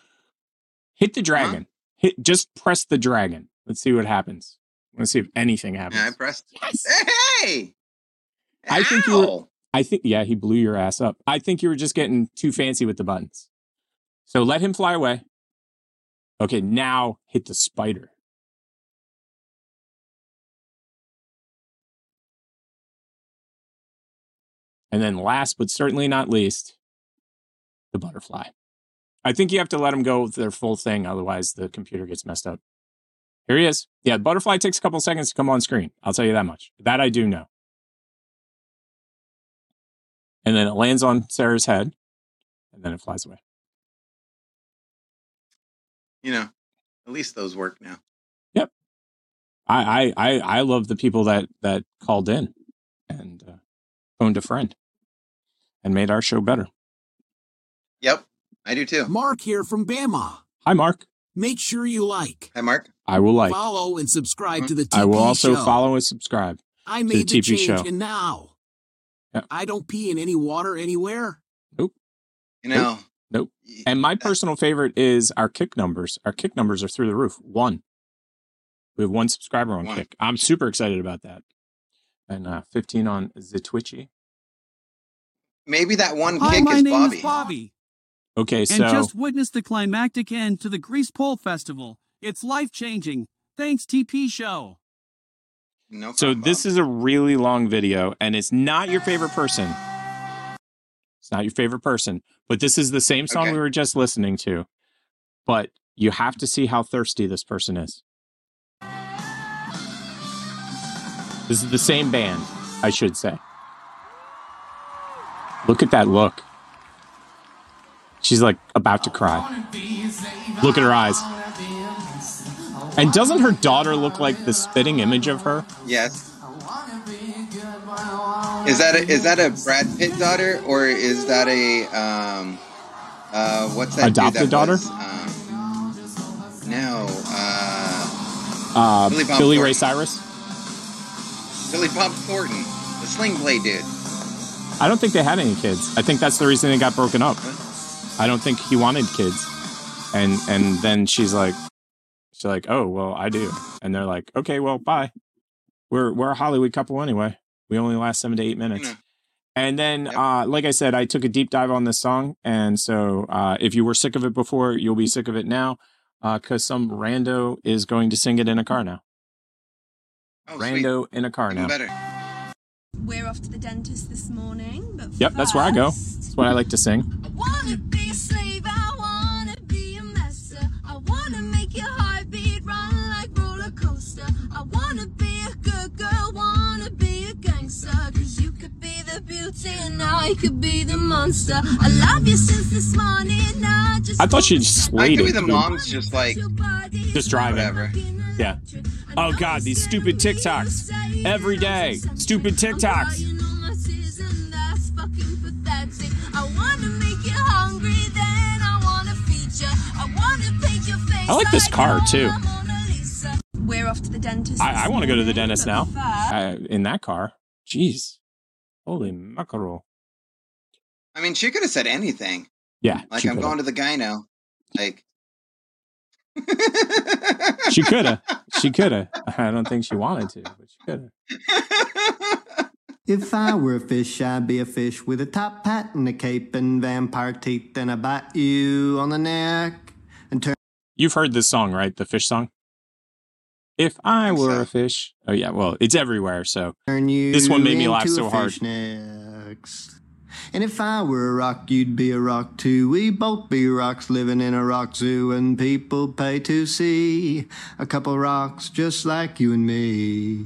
hit the dragon. Hit just press the dragon. Let's see what happens. Let's see if anything happens. Yeah, I pressed. Yes. Hey! I think you were I think yeah, he blew your ass up. I think you were just getting too fancy with the buttons. So let him fly away. Okay, now hit the spider. And then last but certainly not least, the butterfly. I think you have to let them go with their full thing, otherwise the computer gets messed up. Here he is. Yeah, the butterfly takes a couple seconds to come on screen. I'll tell you that much. That I do know. And then it lands on Sarah's head, and then it flies away. You know, at least those work now. Yep. I I I, I love the people that that called in and uh, phoned a friend and made our show better. Yep, I do too. Mark here from Bama. Hi, Mark. Make sure you like, Hi, Mark. I will like. follow, and subscribe to the TP show. I will also show. follow and subscribe. I to made the the, change, show. and now Yep. I don't pee in any water anywhere. Nope. You know, Nope. And my personal favorite is our kick numbers. Our kick numbers are through the roof. One. We have one subscriber on One. kick. I'm super excited about that. And uh, 15 on the Twitchy. maybe that one Hi, kick my is name Bobby. is Bobby. Okay, and so just witnessed the climactic end to the Grease Pole Festival. It's life changing. Thanks, TP Show. No so this is a really long video, and it's not your favorite person. It's not your favorite person, but this is the same song Okay. we were just listening to. But you have to see how thirsty this person is. This is the same band, I should say. Look at that look. She's like about to cry. Look at her eyes. And doesn't her daughter look like the spitting image of her? Yes. Is that a, is that a Brad Pitt daughter or is that a um uh what's that Adopted that daughter? was, um, no, uh Uh, Billy Bob Billy Thornton. Ray Cyrus? Billy Bob Thornton, the Sling Blade dude. I don't think they had any kids. I think that's the reason they got broken up. I don't think he wanted kids. And and then she's like she's like, "Oh, well, I do." And they're like, "Okay, well, bye. We're we're a Hollywood couple anyway. We only last 7 to 8 minutes." And then uh like I said, I took a deep dive on this song and so uh if you were sick of it before, you'll be sick of it now uh cuz some rando is going to sing it in a car now. Oh, sweet. Rando in a car Even now. better. We're off to the dentist this morning, but Yep, that's where I go. That's what I like to sing. wanna be a slave, I wanna be a master. I wanna make your heartbeat run like roller coaster. I wanna be a good girl, wanna be a gangster. Cause you could be the beauty and I could be the monster. I love you since this morning, I just I thought she I slayed could be the mom's just like Just driving. whatever. Yeah. Oh God, these stupid TikToks every day. Stupid TikToks. that's fucking pathetic. I wanna make you hungry, then I wanna feed you. I wanna paint your face. I like this car too. We're off to the dentist. I, I want to go to the dentist now. First- Uh, in that car. Jeez. Holy mackerel. I mean, she could have said anything. Yeah. Like I'm coulda. going to the gyno. Like She coulda. She coulda. I don't think she wanted to, but she coulda. If I were a fish, I'd be a fish with a top hat and a cape and vampire teeth, and I bite you on the neck and turn. You've heard this song, right? The fish song. If I were a fish. Oh yeah. Well, it's everywhere. So this one made me laugh so hard. next. And if I were a rock, you'd be a rock too. We both be rocks living in a rock zoo, and people pay to see a couple rocks just like you and me.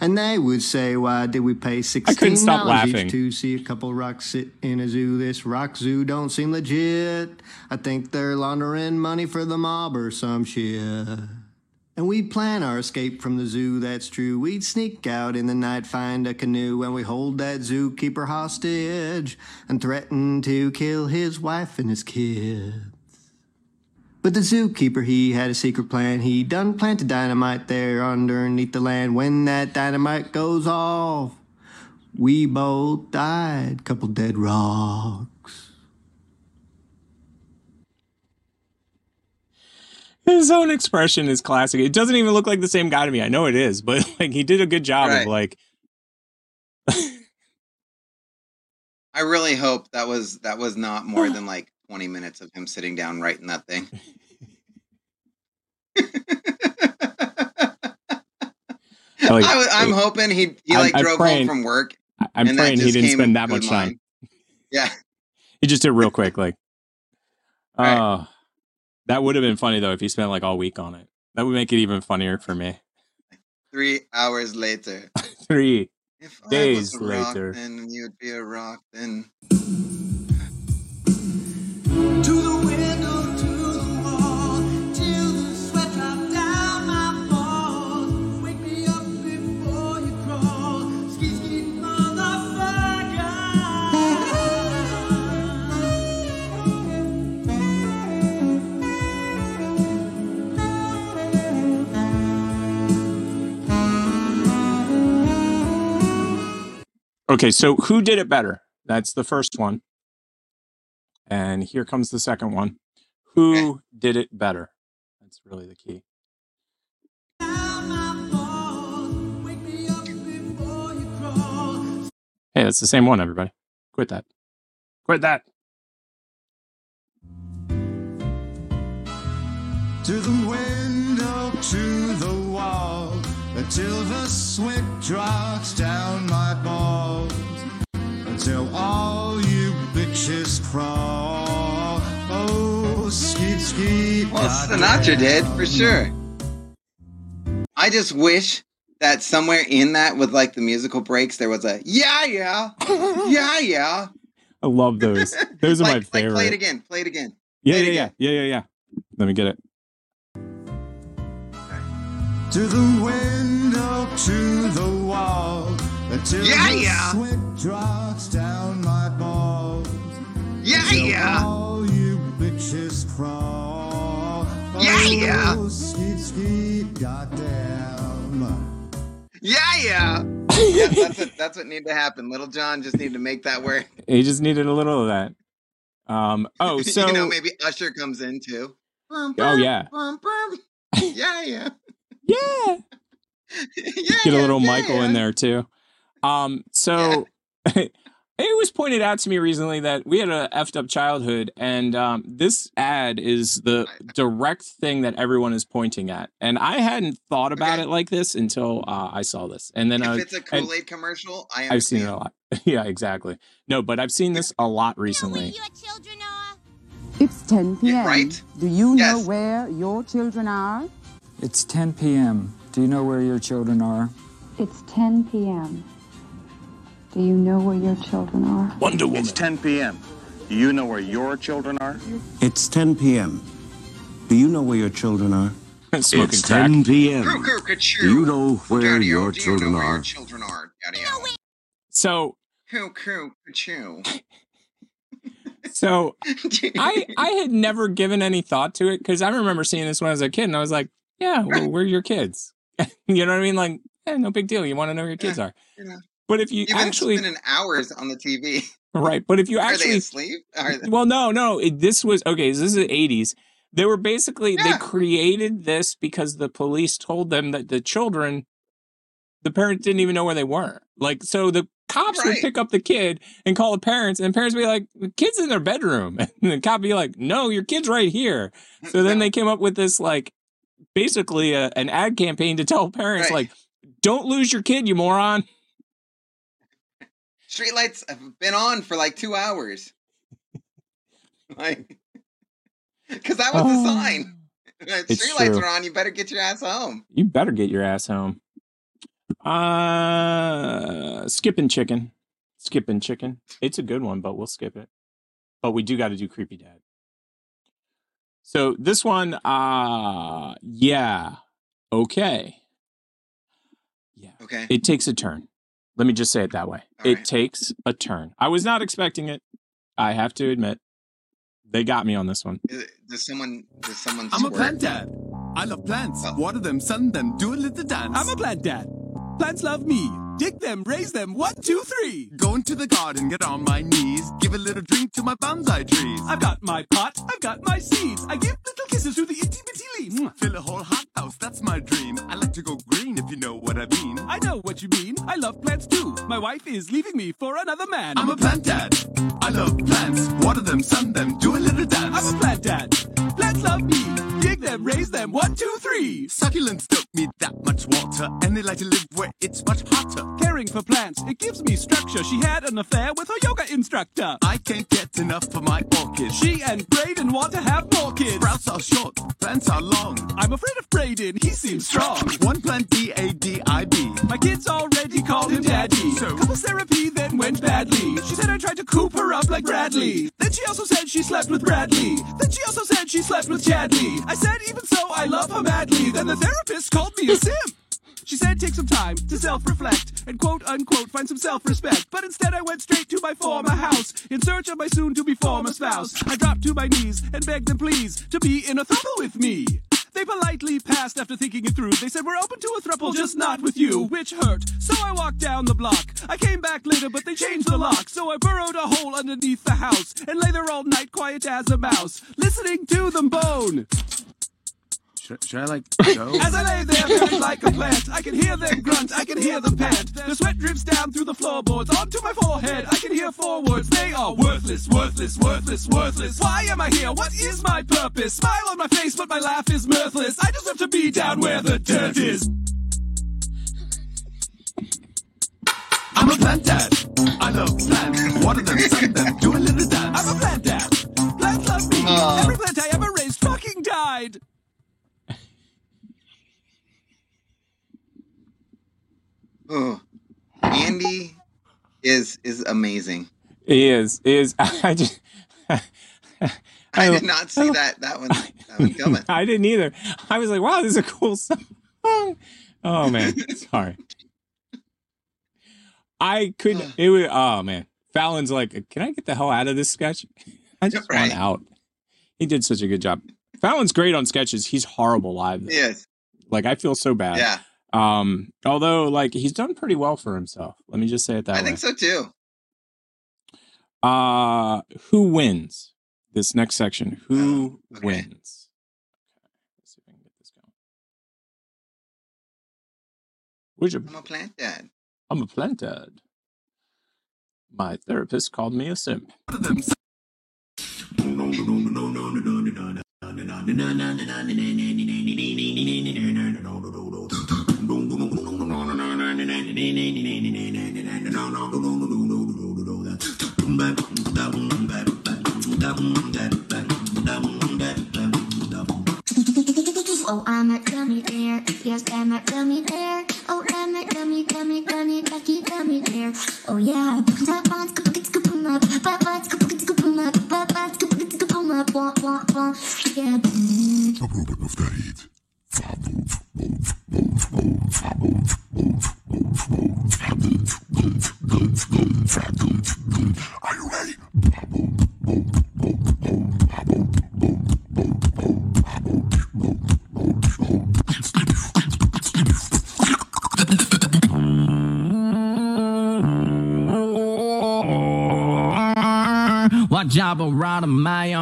And they would say, Why did we pay sixteen dollars each to see a couple rocks sit in a zoo? This rock zoo don't seem legit. I think they're laundering money for the mob or some shit. And we'd plan our escape from the zoo, that's true. We'd sneak out in the night, find a canoe, and we hold that zookeeper hostage and threaten to kill his wife and his kids. But the zookeeper, he had a secret plan. He done planted dynamite there underneath the land. When that dynamite goes off, we both died. Couple dead rocks. His own expression is classic. It doesn't even look like the same guy to me. I know it is, but [LAUGHS] like he did a good job Right. of like I really hope that was that was not more [LAUGHS] than like 20 minutes of him sitting down writing that thing. [LAUGHS] Like, I, I'm hoping he he like I'm drove praying- home from work I'm praying he didn't spend that much time. Yeah. He just did real quick, like. Oh, Right. Uh, that would have been funny though if he spent like all week on it. That would make it even funnier for me. [LAUGHS] Three hours later. [LAUGHS] Three If days I was a rock, later. then you'd be a rock. Then Okay, so who did it better? That's the first one. And here comes the second one. Who did it better? That's really the key. Hey, that's the same one, everybody. Quit that. Quit that. To the until the sweat drops down my balls, until all you bitches crawl. Oh, skeet skeet. well, Sinatra did for sure. I just wish that somewhere in that, with like the musical breaks, there was a yeah, yeah, yeah, yeah. I love those. Those are like, my like, favorite. play it again. Play it again. Yeah, Play yeah, it yeah, yeah, yeah, yeah. Let me get it. To the window, to the wall, until Yeah, the yeah. sweat drops down my balls. Yeah, until yeah. All you bitches crawl. Yeah, yeah. Oh, skeet skeet, goddamn. Yeah, yeah. yeah [LAUGHS] that's what that's what needed to happen. Lil Jon just needed to make that work. He just needed a little of that. Um. Oh, so [LAUGHS] you know, maybe Usher comes in too. Oh, yeah. bum, [LAUGHS] bum. yeah, yeah. Yeah. yeah, [LAUGHS] get a little yeah, Michael in there too. Um, so [LAUGHS] it was pointed out to me recently that we had a effed up childhood, and um, this ad is the direct thing that everyone is pointing at. And I hadn't thought about it like this until uh, I saw this, and then If was, it's a and Kool Aid commercial, I I've seen it a lot. [LAUGHS] yeah, exactly. No, but I've seen this a lot recently. It's 10 p.m. right? Do you know where your children are? It's 10 p.m. Do you know where your children are? It's 10 p.m. Do you know where your children are? Wonder Woman. It's 10 p.m. Do you know where your children are? It's 10 p.m. Do you know where your children are? Smoking it's crack. 10 p.m. Do you know where Daddy-o, your children know where are? your children are? Daddy-o. So, Cuckoo, cuckoo. [LAUGHS] so [LAUGHS] I I had never given any thought to it because I remember seeing this when I was a kid, and I was like, yeah, [LAUGHS] well, we're your kids. [LAUGHS] you know what I mean? Like, eh, no big deal. You want to know who your kids are. Yeah. But if you You've actually spending hours on the TV. right, but if you Are they actually asleep? Are they... well, no, no, it, this was okay. This is the '80s. They were basically they created this because the police told them that the children, the parents didn't even know where they were. Like, so the cops would pick up the kid and call the parents, and parents would be like, "The kid's in their bedroom," [LAUGHS] and the cop would be like, "No, your kid's right here." So then they came up with this like, basically a, an ad campaign to tell parents Right. like, "Don't lose your kid, you moron." Streetlights have been on for like two hours. [LAUGHS] Like, because that was the Oh. sign. [LAUGHS] Streetlights are on. You better get your ass home. You better get your ass home. Uh, skipping chicken, skipping chicken. It's a good one, but we'll skip it. But we do got to do creepy dad. So this one, uh, yeah, okay. Yeah, Okay. it takes a turn. Let me just say it that way. it takes a turn. I was not expecting it. I have to admit, they got me on this one. Is it- Does someone? Does someone? I'm a plant dad. I love plants. Water them, sun them, do a little dance. I'm a plant dad. Plants love me. Dig them, raise them. One, two, three. Go into the garden, get on my knees. Give a little drink to my bonsai trees. I've got my pot, I've got my seeds. I give little kisses to the itty bitty leaves. Fill a whole hothouse, that's my dream. I like to go green if you know what I mean. I know what you mean. I love plants too. My wife is leaving me for another man. I'm a plant dad. I love plants. Water them, sun them, do a little dance. I'm a plant dad. Plants love me. Dig them, raise them. One, two, three. Succulents don't need that much water, and they like to live where it's much hotter. Caring for plants. It gives me structure. She had an affair with her yoga instructor. I can't get enough of my orchids. She and Braden want to have more kids. Sprouts are short, plants are long. I'm afraid of Braden. He seems strong. One plant D A D I B. My kids already call him daddy. So- couples therapy then went badly. She said I tried to coop her up like Bradley. Then she also said she slept with Bradley. Then she also said she slept with Chadley. I said even so I love her madly. Then the therapist called me a simp. She said take some time to self-reflect and quote unquote find some self-respect. But instead I went straight to my former house in search of my soon-to-be former spouse. I dropped to my knees and begged them please to be in a throuple with me. They politely passed after thinking it through. They said, We're open to a throuple, just not with you, which hurt. So I walked down the block. I came back later, but they changed the lock. So I burrowed a hole underneath the house and lay there all night, quiet as a mouse, listening to them bone. Should, should I like [LAUGHS] go? As I lay there, buried like a plant, I can hear them grunt, I can hear them pant. The sweat drips down through the floorboards onto my forehead. I can hear four words. They are worthless, worthless, worthless, worthless. Why am I here? What is my purpose? Smile on my face, but my laugh is mirthless. I deserve to be down where the dirt is. I'm a plant dad. I love plants. Water them, sun them, do a little dance. I'm a plant dad. Plants love me. Aw. Every plant I ever raised fucking died. Oh, Andy is is amazing. He is. He is. [LAUGHS] I just. [LAUGHS] I did not see that that one that one coming. [LAUGHS] I didn't either. I was like, wow, this is a cool song. Oh man, sorry. I could. It was. Oh man, Fallon's like, can I get the hell out of this sketch? I just want out. He did such a good job. Fallon's great on sketches. He's horrible live. though. Yes. Like I feel so bad. Yeah. Um. Although, like, he's done pretty well for himself. Let me just say it that way. I way. think so too. Uh who wins this next section? Who wins? Okay, let's see if I can get this going. Which I'm a plant dad. I'm a plant dad. My therapist called me a simp. [LAUGHS] Oh, I'm a gummy bear. Yes, I'm a gummy bear. Oh, I'm a gummy, gummy, gummy, lucky gummy bear. Oh, yeah. That one's good, good, good, boom up. That one's Are you ready? What job around my?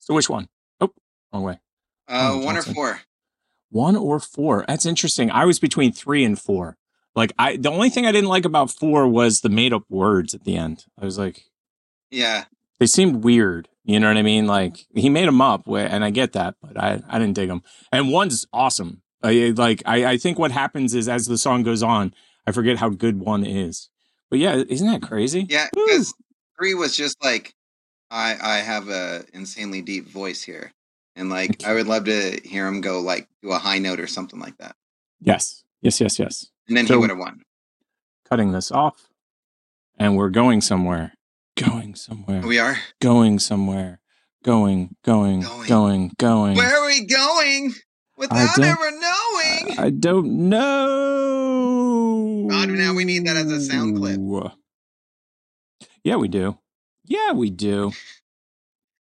So which one? Oh, wrong way. Uh, Oh, one or four. One or four. That's interesting. I was between three and four. Like I the only thing I didn't like about four was the made up words at the end. I was like, Yeah. they seemed weird. You know what I mean? Like he made them up, and I get that, but I I didn't dig them. And one's awesome. I, like I I think what happens is as the song goes on, I forget how good one is. But yeah, isn't that crazy? Yeah, because three was just like I I have a insanely deep voice here. And like I would love to hear him go like do a high note or something like that. Yes, yes, yes, yes. And then So- he would have won. Cutting this off, and we're going somewhere. Going somewhere. We are? going somewhere. Going, going, going, going. Where are we going? Without ever knowing. I don't know. God, now we need that as a sound clip. Yeah, we do. Yeah, we do.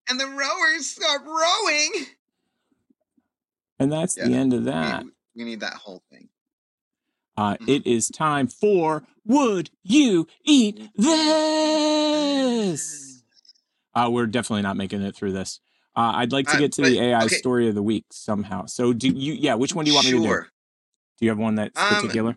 And the rowers start rowing. And that's the end of that. We need that whole thing. Uh, it is time for Would You Eat This? Uh, we're definitely not making it through this. Uh, I'd like to get to but- the AI okay. story of the week somehow. So, do you? Yeah, which one do you want me to do? Do you have one that's Um, particular?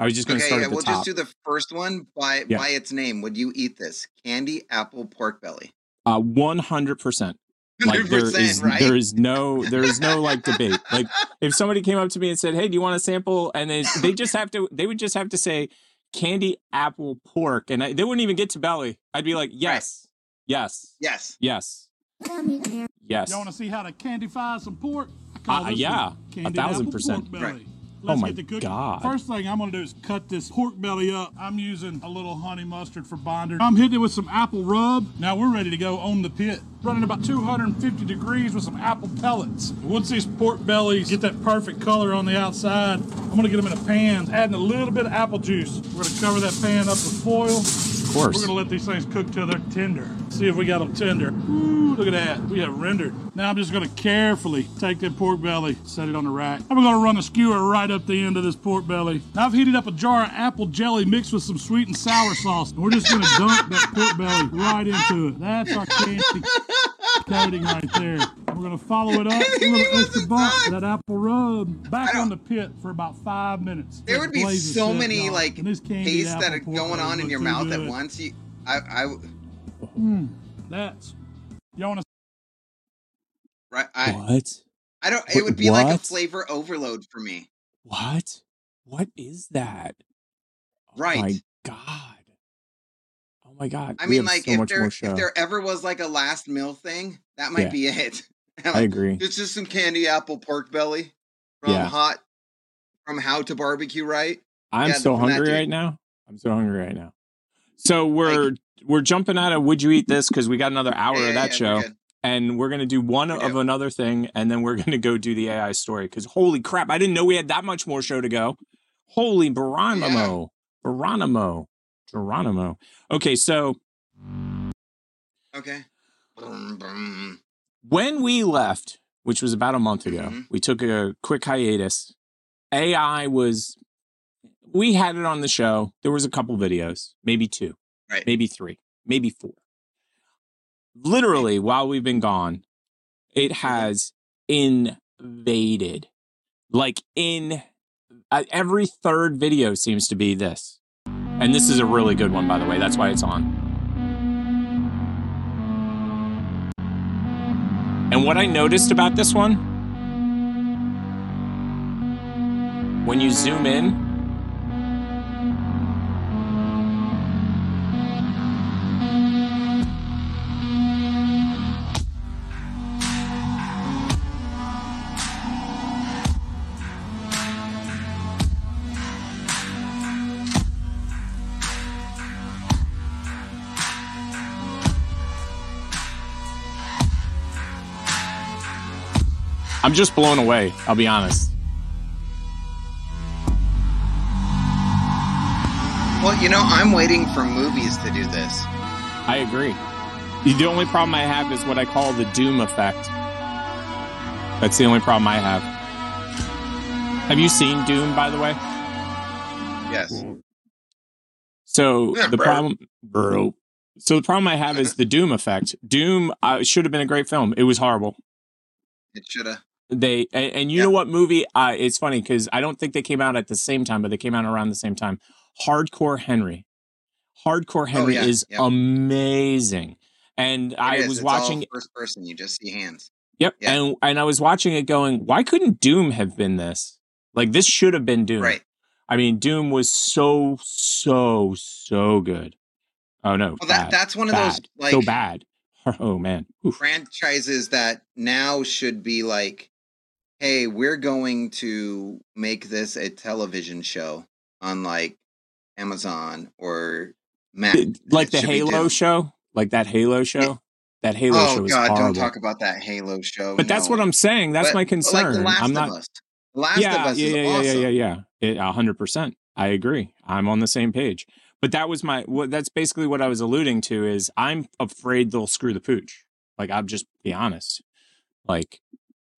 I was just going to Okay, start yeah, at the we'll top. just do the first one by Yeah. by its name. Would you eat this? Candy apple pork belly. Uh, one hundred percent. Like there 100%, is right? there is no there is no like [LAUGHS] debate. Like if somebody came up to me and said, "Hey, do you want a sample?" and they they just have to they would just have to say candy apple pork, and I, they wouldn't even get to belly. I'd be like, "Yes, yes, Yes. yes, yes." You want to see how to candyfy some pork? I Uh, yeah, a thousand percent. Right. Oh Let's Oh my get to cooking. God. First thing I'm gonna do is cut this pork belly up. I'm using a little honey mustard for binder. I'm hitting it with some apple rub. Now we're ready to go on the pit. Running about 250 degrees with some apple pellets. Once these pork bellies get that perfect color on the outside, I'm gonna get them in a pan, adding a little bit of apple juice. We're gonna cover that pan up with foil. Course. We're gonna let these things cook till they're tender. See if we got them tender. Ooh, look at that. We have rendered. Now I'm just gonna carefully take that pork belly, set it on the rack. We're gonna run a skewer right up the end of this pork belly. Now I've heated up a jar of apple jelly mixed with some sweet and sour sauce. And we're just gonna [LAUGHS] dunk that pork belly right into it. That's our candy coating right there. We're gonna follow it up with a little extra butt, that apple rub, back on the pit for about five minutes. There would be so set, many y'all. like And this candied tastes that are going on in your too mouth at once. You, I, I, Mm, that's. You want to right, I, What? I don't. It would be like a flavor overload for me. What? What is that? Right. Oh my god. Oh my god. I mean, like so if there if there ever was like a last meal thing, that might Yeah. be [LAUGHS] it. I agree. It's just some candy apple pork belly from Yeah. hot from how to barbecue right. I'm Yeah, so hungry right now. I'm so hungry right now. So we're we're jumping out of would you eat this because we got another hour Yeah, of that yeah, show. we're. And we're gonna do one of another thing, and then we're [LAUGHS] gonna go do the AI story. Because holy crap, I didn't know we had that much more show to go. Holy Geronimo, Geronimo, Geronimo. Okay, so Okay. When we left, which was about a month ago, Mm-hmm. we took a quick hiatus. AI was, we had it on the show. There was a couple videos, maybe two, Right. maybe three, maybe four. Literally, while we've been gone, it has invaded. Like in uh, every third video seems to be this. And this is a really good one, by the way. That's why it's on. And what I noticed about this one, when you zoom in, I'm just blown away. I'll be honest. Well, you know, I'm waiting for movies to do this. I agree. The only problem I have is what I call the doom effect. That's the only problem I have. Have you seen Doom, by the way? Yes. So Yeah, the bro. problem, bro. So the problem I have is the Doom effect. Doom uh, should have been a great film. It was horrible. It should have. They and, and you know what movie? Uh, it's funny because I don't think they came out at the same time, but they came out around the same time. Hardcore Henry. Hardcore Henry Oh, yeah, is yep. amazing, and I It is. was It's watching. first person. You just see hands. Yep, and and I was watching it, going, why couldn't Doom have been this? Like this should have been Doom. Right. I mean, Doom was so so so good. Oh no, Well, that that's one of those like so bad. [LAUGHS] Oh man, franchises that now should be like, hey, we're going to make this a television show on like Amazon or Mac. like the Halo show, like that Halo show. That Halo oh show was God, horrible. don't talk about that Halo show. But that's what I'm saying. That's But- my concern. Like I'm of not. Last yeah, of Us yeah, is yeah, yeah, awesome. yeah, yeah, yeah. It- A hundred percent. I agree. I'm on the same page. But that was my. What that's basically what I was alluding to. Is I'm afraid they'll screw the pooch. Like I'm just be honest. Like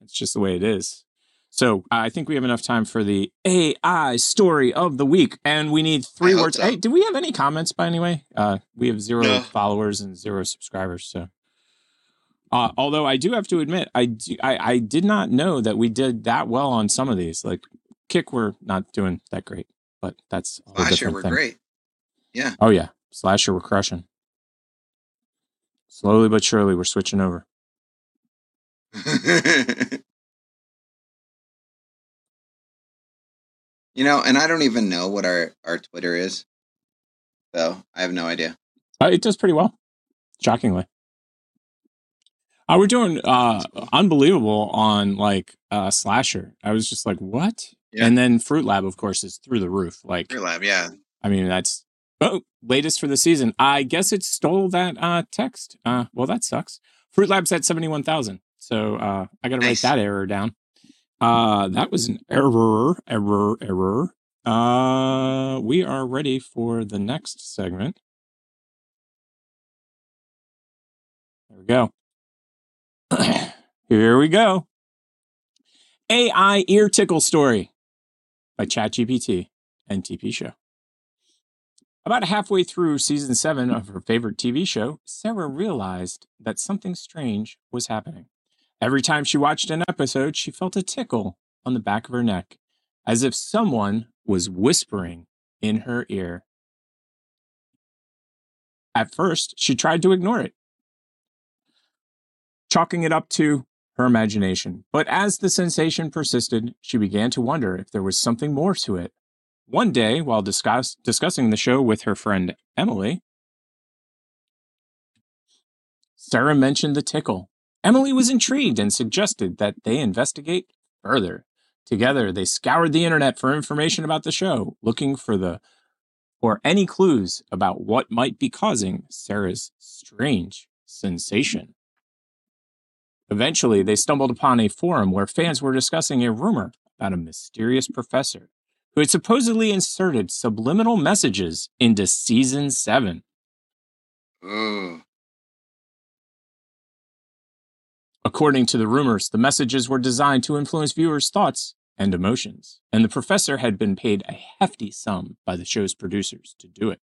it's just the way it is. So I think we have enough time for the AI story of the week, and we need three hope words. so. Hey, do we have any comments by any way? Uh, we have zero No. followers and zero subscribers. So, uh, although I do have to admit, I, do, I I did not know that we did that well on some of these. Like kick, we're not doing that great, but that's a Slasher were thing. great. Yeah. Oh yeah, slasher, we're crushing. Slowly but surely, we're switching over. [LAUGHS] you know, and I don't even know what our our Twitter is, so I have no idea. Uh, it does pretty well, shockingly. Uh, we're doing uh, unbelievable on like uh, Slasher. I was just like, what? Yeah. And then Fruit Lab, of course, is through the roof. Like, Fruit Lab, yeah. I mean, that's oh, latest for the season. I guess it stole that uh, text. Uh, well, that sucks. Fruit Lab's at seventy one thousand, so uh, I got to Nice. write that error down. Uh, that was an error, error, error. Uh, we are ready for the next segment. There we go. [CLEARS THROAT] Here we go. AI ear tickle story by ChatGPT and TP Show. About halfway through season seven of her favorite TV show, Sarah realized that something strange was happening. Every time she watched an episode, she felt a tickle on the back of her neck, as if someone was whispering in her ear. At first, she tried to ignore it, chalking it up to her imagination. But as the sensation persisted, she began to wonder if there was something more to it. One day, while discuss- discussing the show with her friend Emily, Sarah mentioned the tickle. Emily was intrigued and suggested that they investigate further. Together, they scoured the internet for information about the show, looking for the or any clues about what might be causing Sarah's strange sensation. Eventually, they stumbled upon a forum where fans were discussing a rumor about a mysterious professor who had supposedly inserted subliminal messages into season 7. Ooh. According to the rumors, the messages were designed to influence viewers' thoughts and emotions, and the professor had been paid a hefty sum by the show's producers to do it.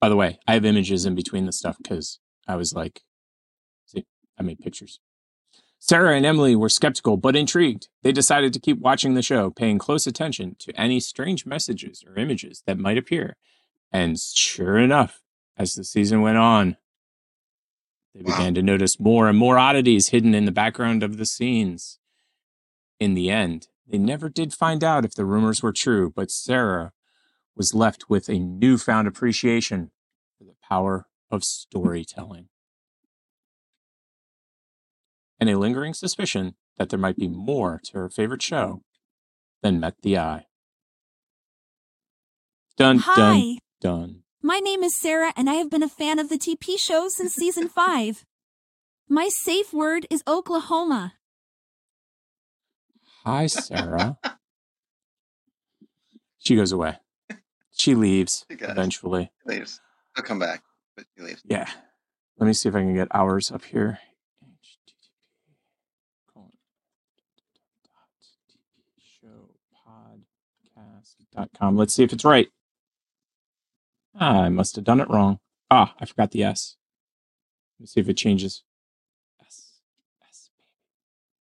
By the way, I have images in between the stuff because I was like, see, I made pictures. Sarah and Emily were skeptical but intrigued. They decided to keep watching the show, paying close attention to any strange messages or images that might appear. And sure enough, as the season went on, they began to notice more and more oddities hidden in the background of the scenes. In the end, they never did find out if the rumors were true, but Sarah was left with a newfound appreciation for the power of storytelling and a lingering suspicion that there might be more to her favorite show than met the eye. Dun Hi. dun dun. My name is Sarah, and I have been a fan of the TP show since season [LAUGHS] five. My safe word is Oklahoma. Hi, Sarah. she goes away. She leaves She eventually. She leaves. I'll come back, but she leaves. Yeah. Let me see if I can get hours up here. Showpodcast.com. Let's see if it's right. Ah, I must have done it wrong. Ah, I forgot the S. Let me see if it changes. S. S.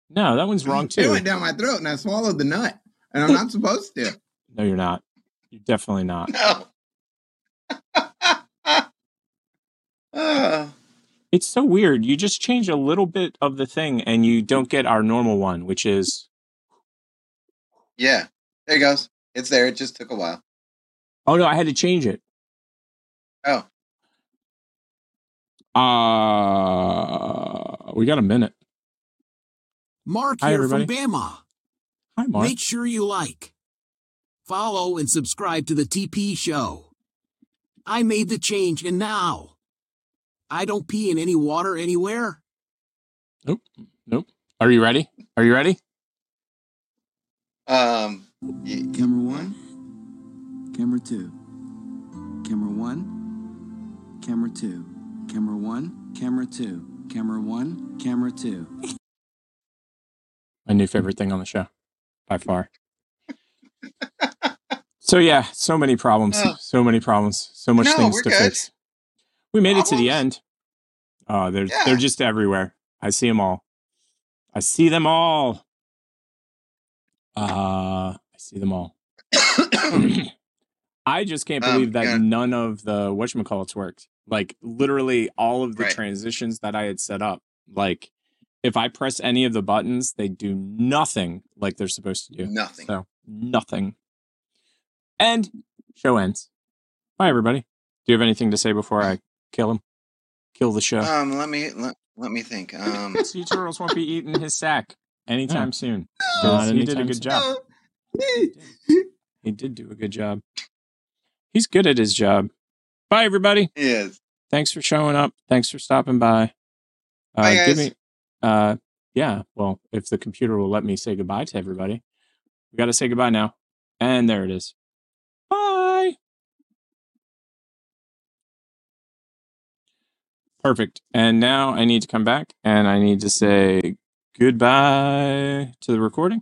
No, that one's wrong too. It went down my throat and I swallowed the nut, and I'm not supposed to. No, you're not. You're definitely not. No. [LAUGHS] It's so weird. You just change a little bit of the thing and you don't get our normal one, which is yeah, there it goes. It's there. It just took a while. oh no, I had to change it. Oh, Uh we got a minute. Mark Hi, here everybody. from Bama. Hi, Mark. Make sure you like, follow, and subscribe to the TP show. I made the change, and now I don't pee in any water anywhere. Nope. Nope. Are you ready? Are you ready? um, Camera one, camera two, camera one, camera two, camera one, camera two, camera one, camera two. My new favorite thing on the show. By far. so yeah, so many problems. Oh. So many problems. So much No, things to good. fix. We made it to the end. Oh, they're Yeah. they're just everywhere. I see them all. I see them all. Uh, I see them all. [COUGHS] [COUGHS] I just can't Um, believe that yeah. none of the whatchamacallits worked. Like literally all of the Right. transitions that I had set up. Like if I press any of the buttons, they do nothing like they're supposed to do. Nothing. So nothing. And show ends. Bye, everybody. Do you have anything to say before I kill him? Kill the show. Um, let me let, let me think. Um, sea turtles won't be eating his sack [LAUGHS] anytime No. soon. Not 'Cause he did a anytime good soon. job. He did do a good job. He's good at his job. Bye, everybody. he is. Thanks for showing up. Thanks for stopping by. Uh, Bye, give guys. me, uh, yeah. Well, if the computer will let me say goodbye to everybody, we got to say goodbye now. And there it is. Bye. Perfect. And now I need to come back and I need to say goodbye to the recording.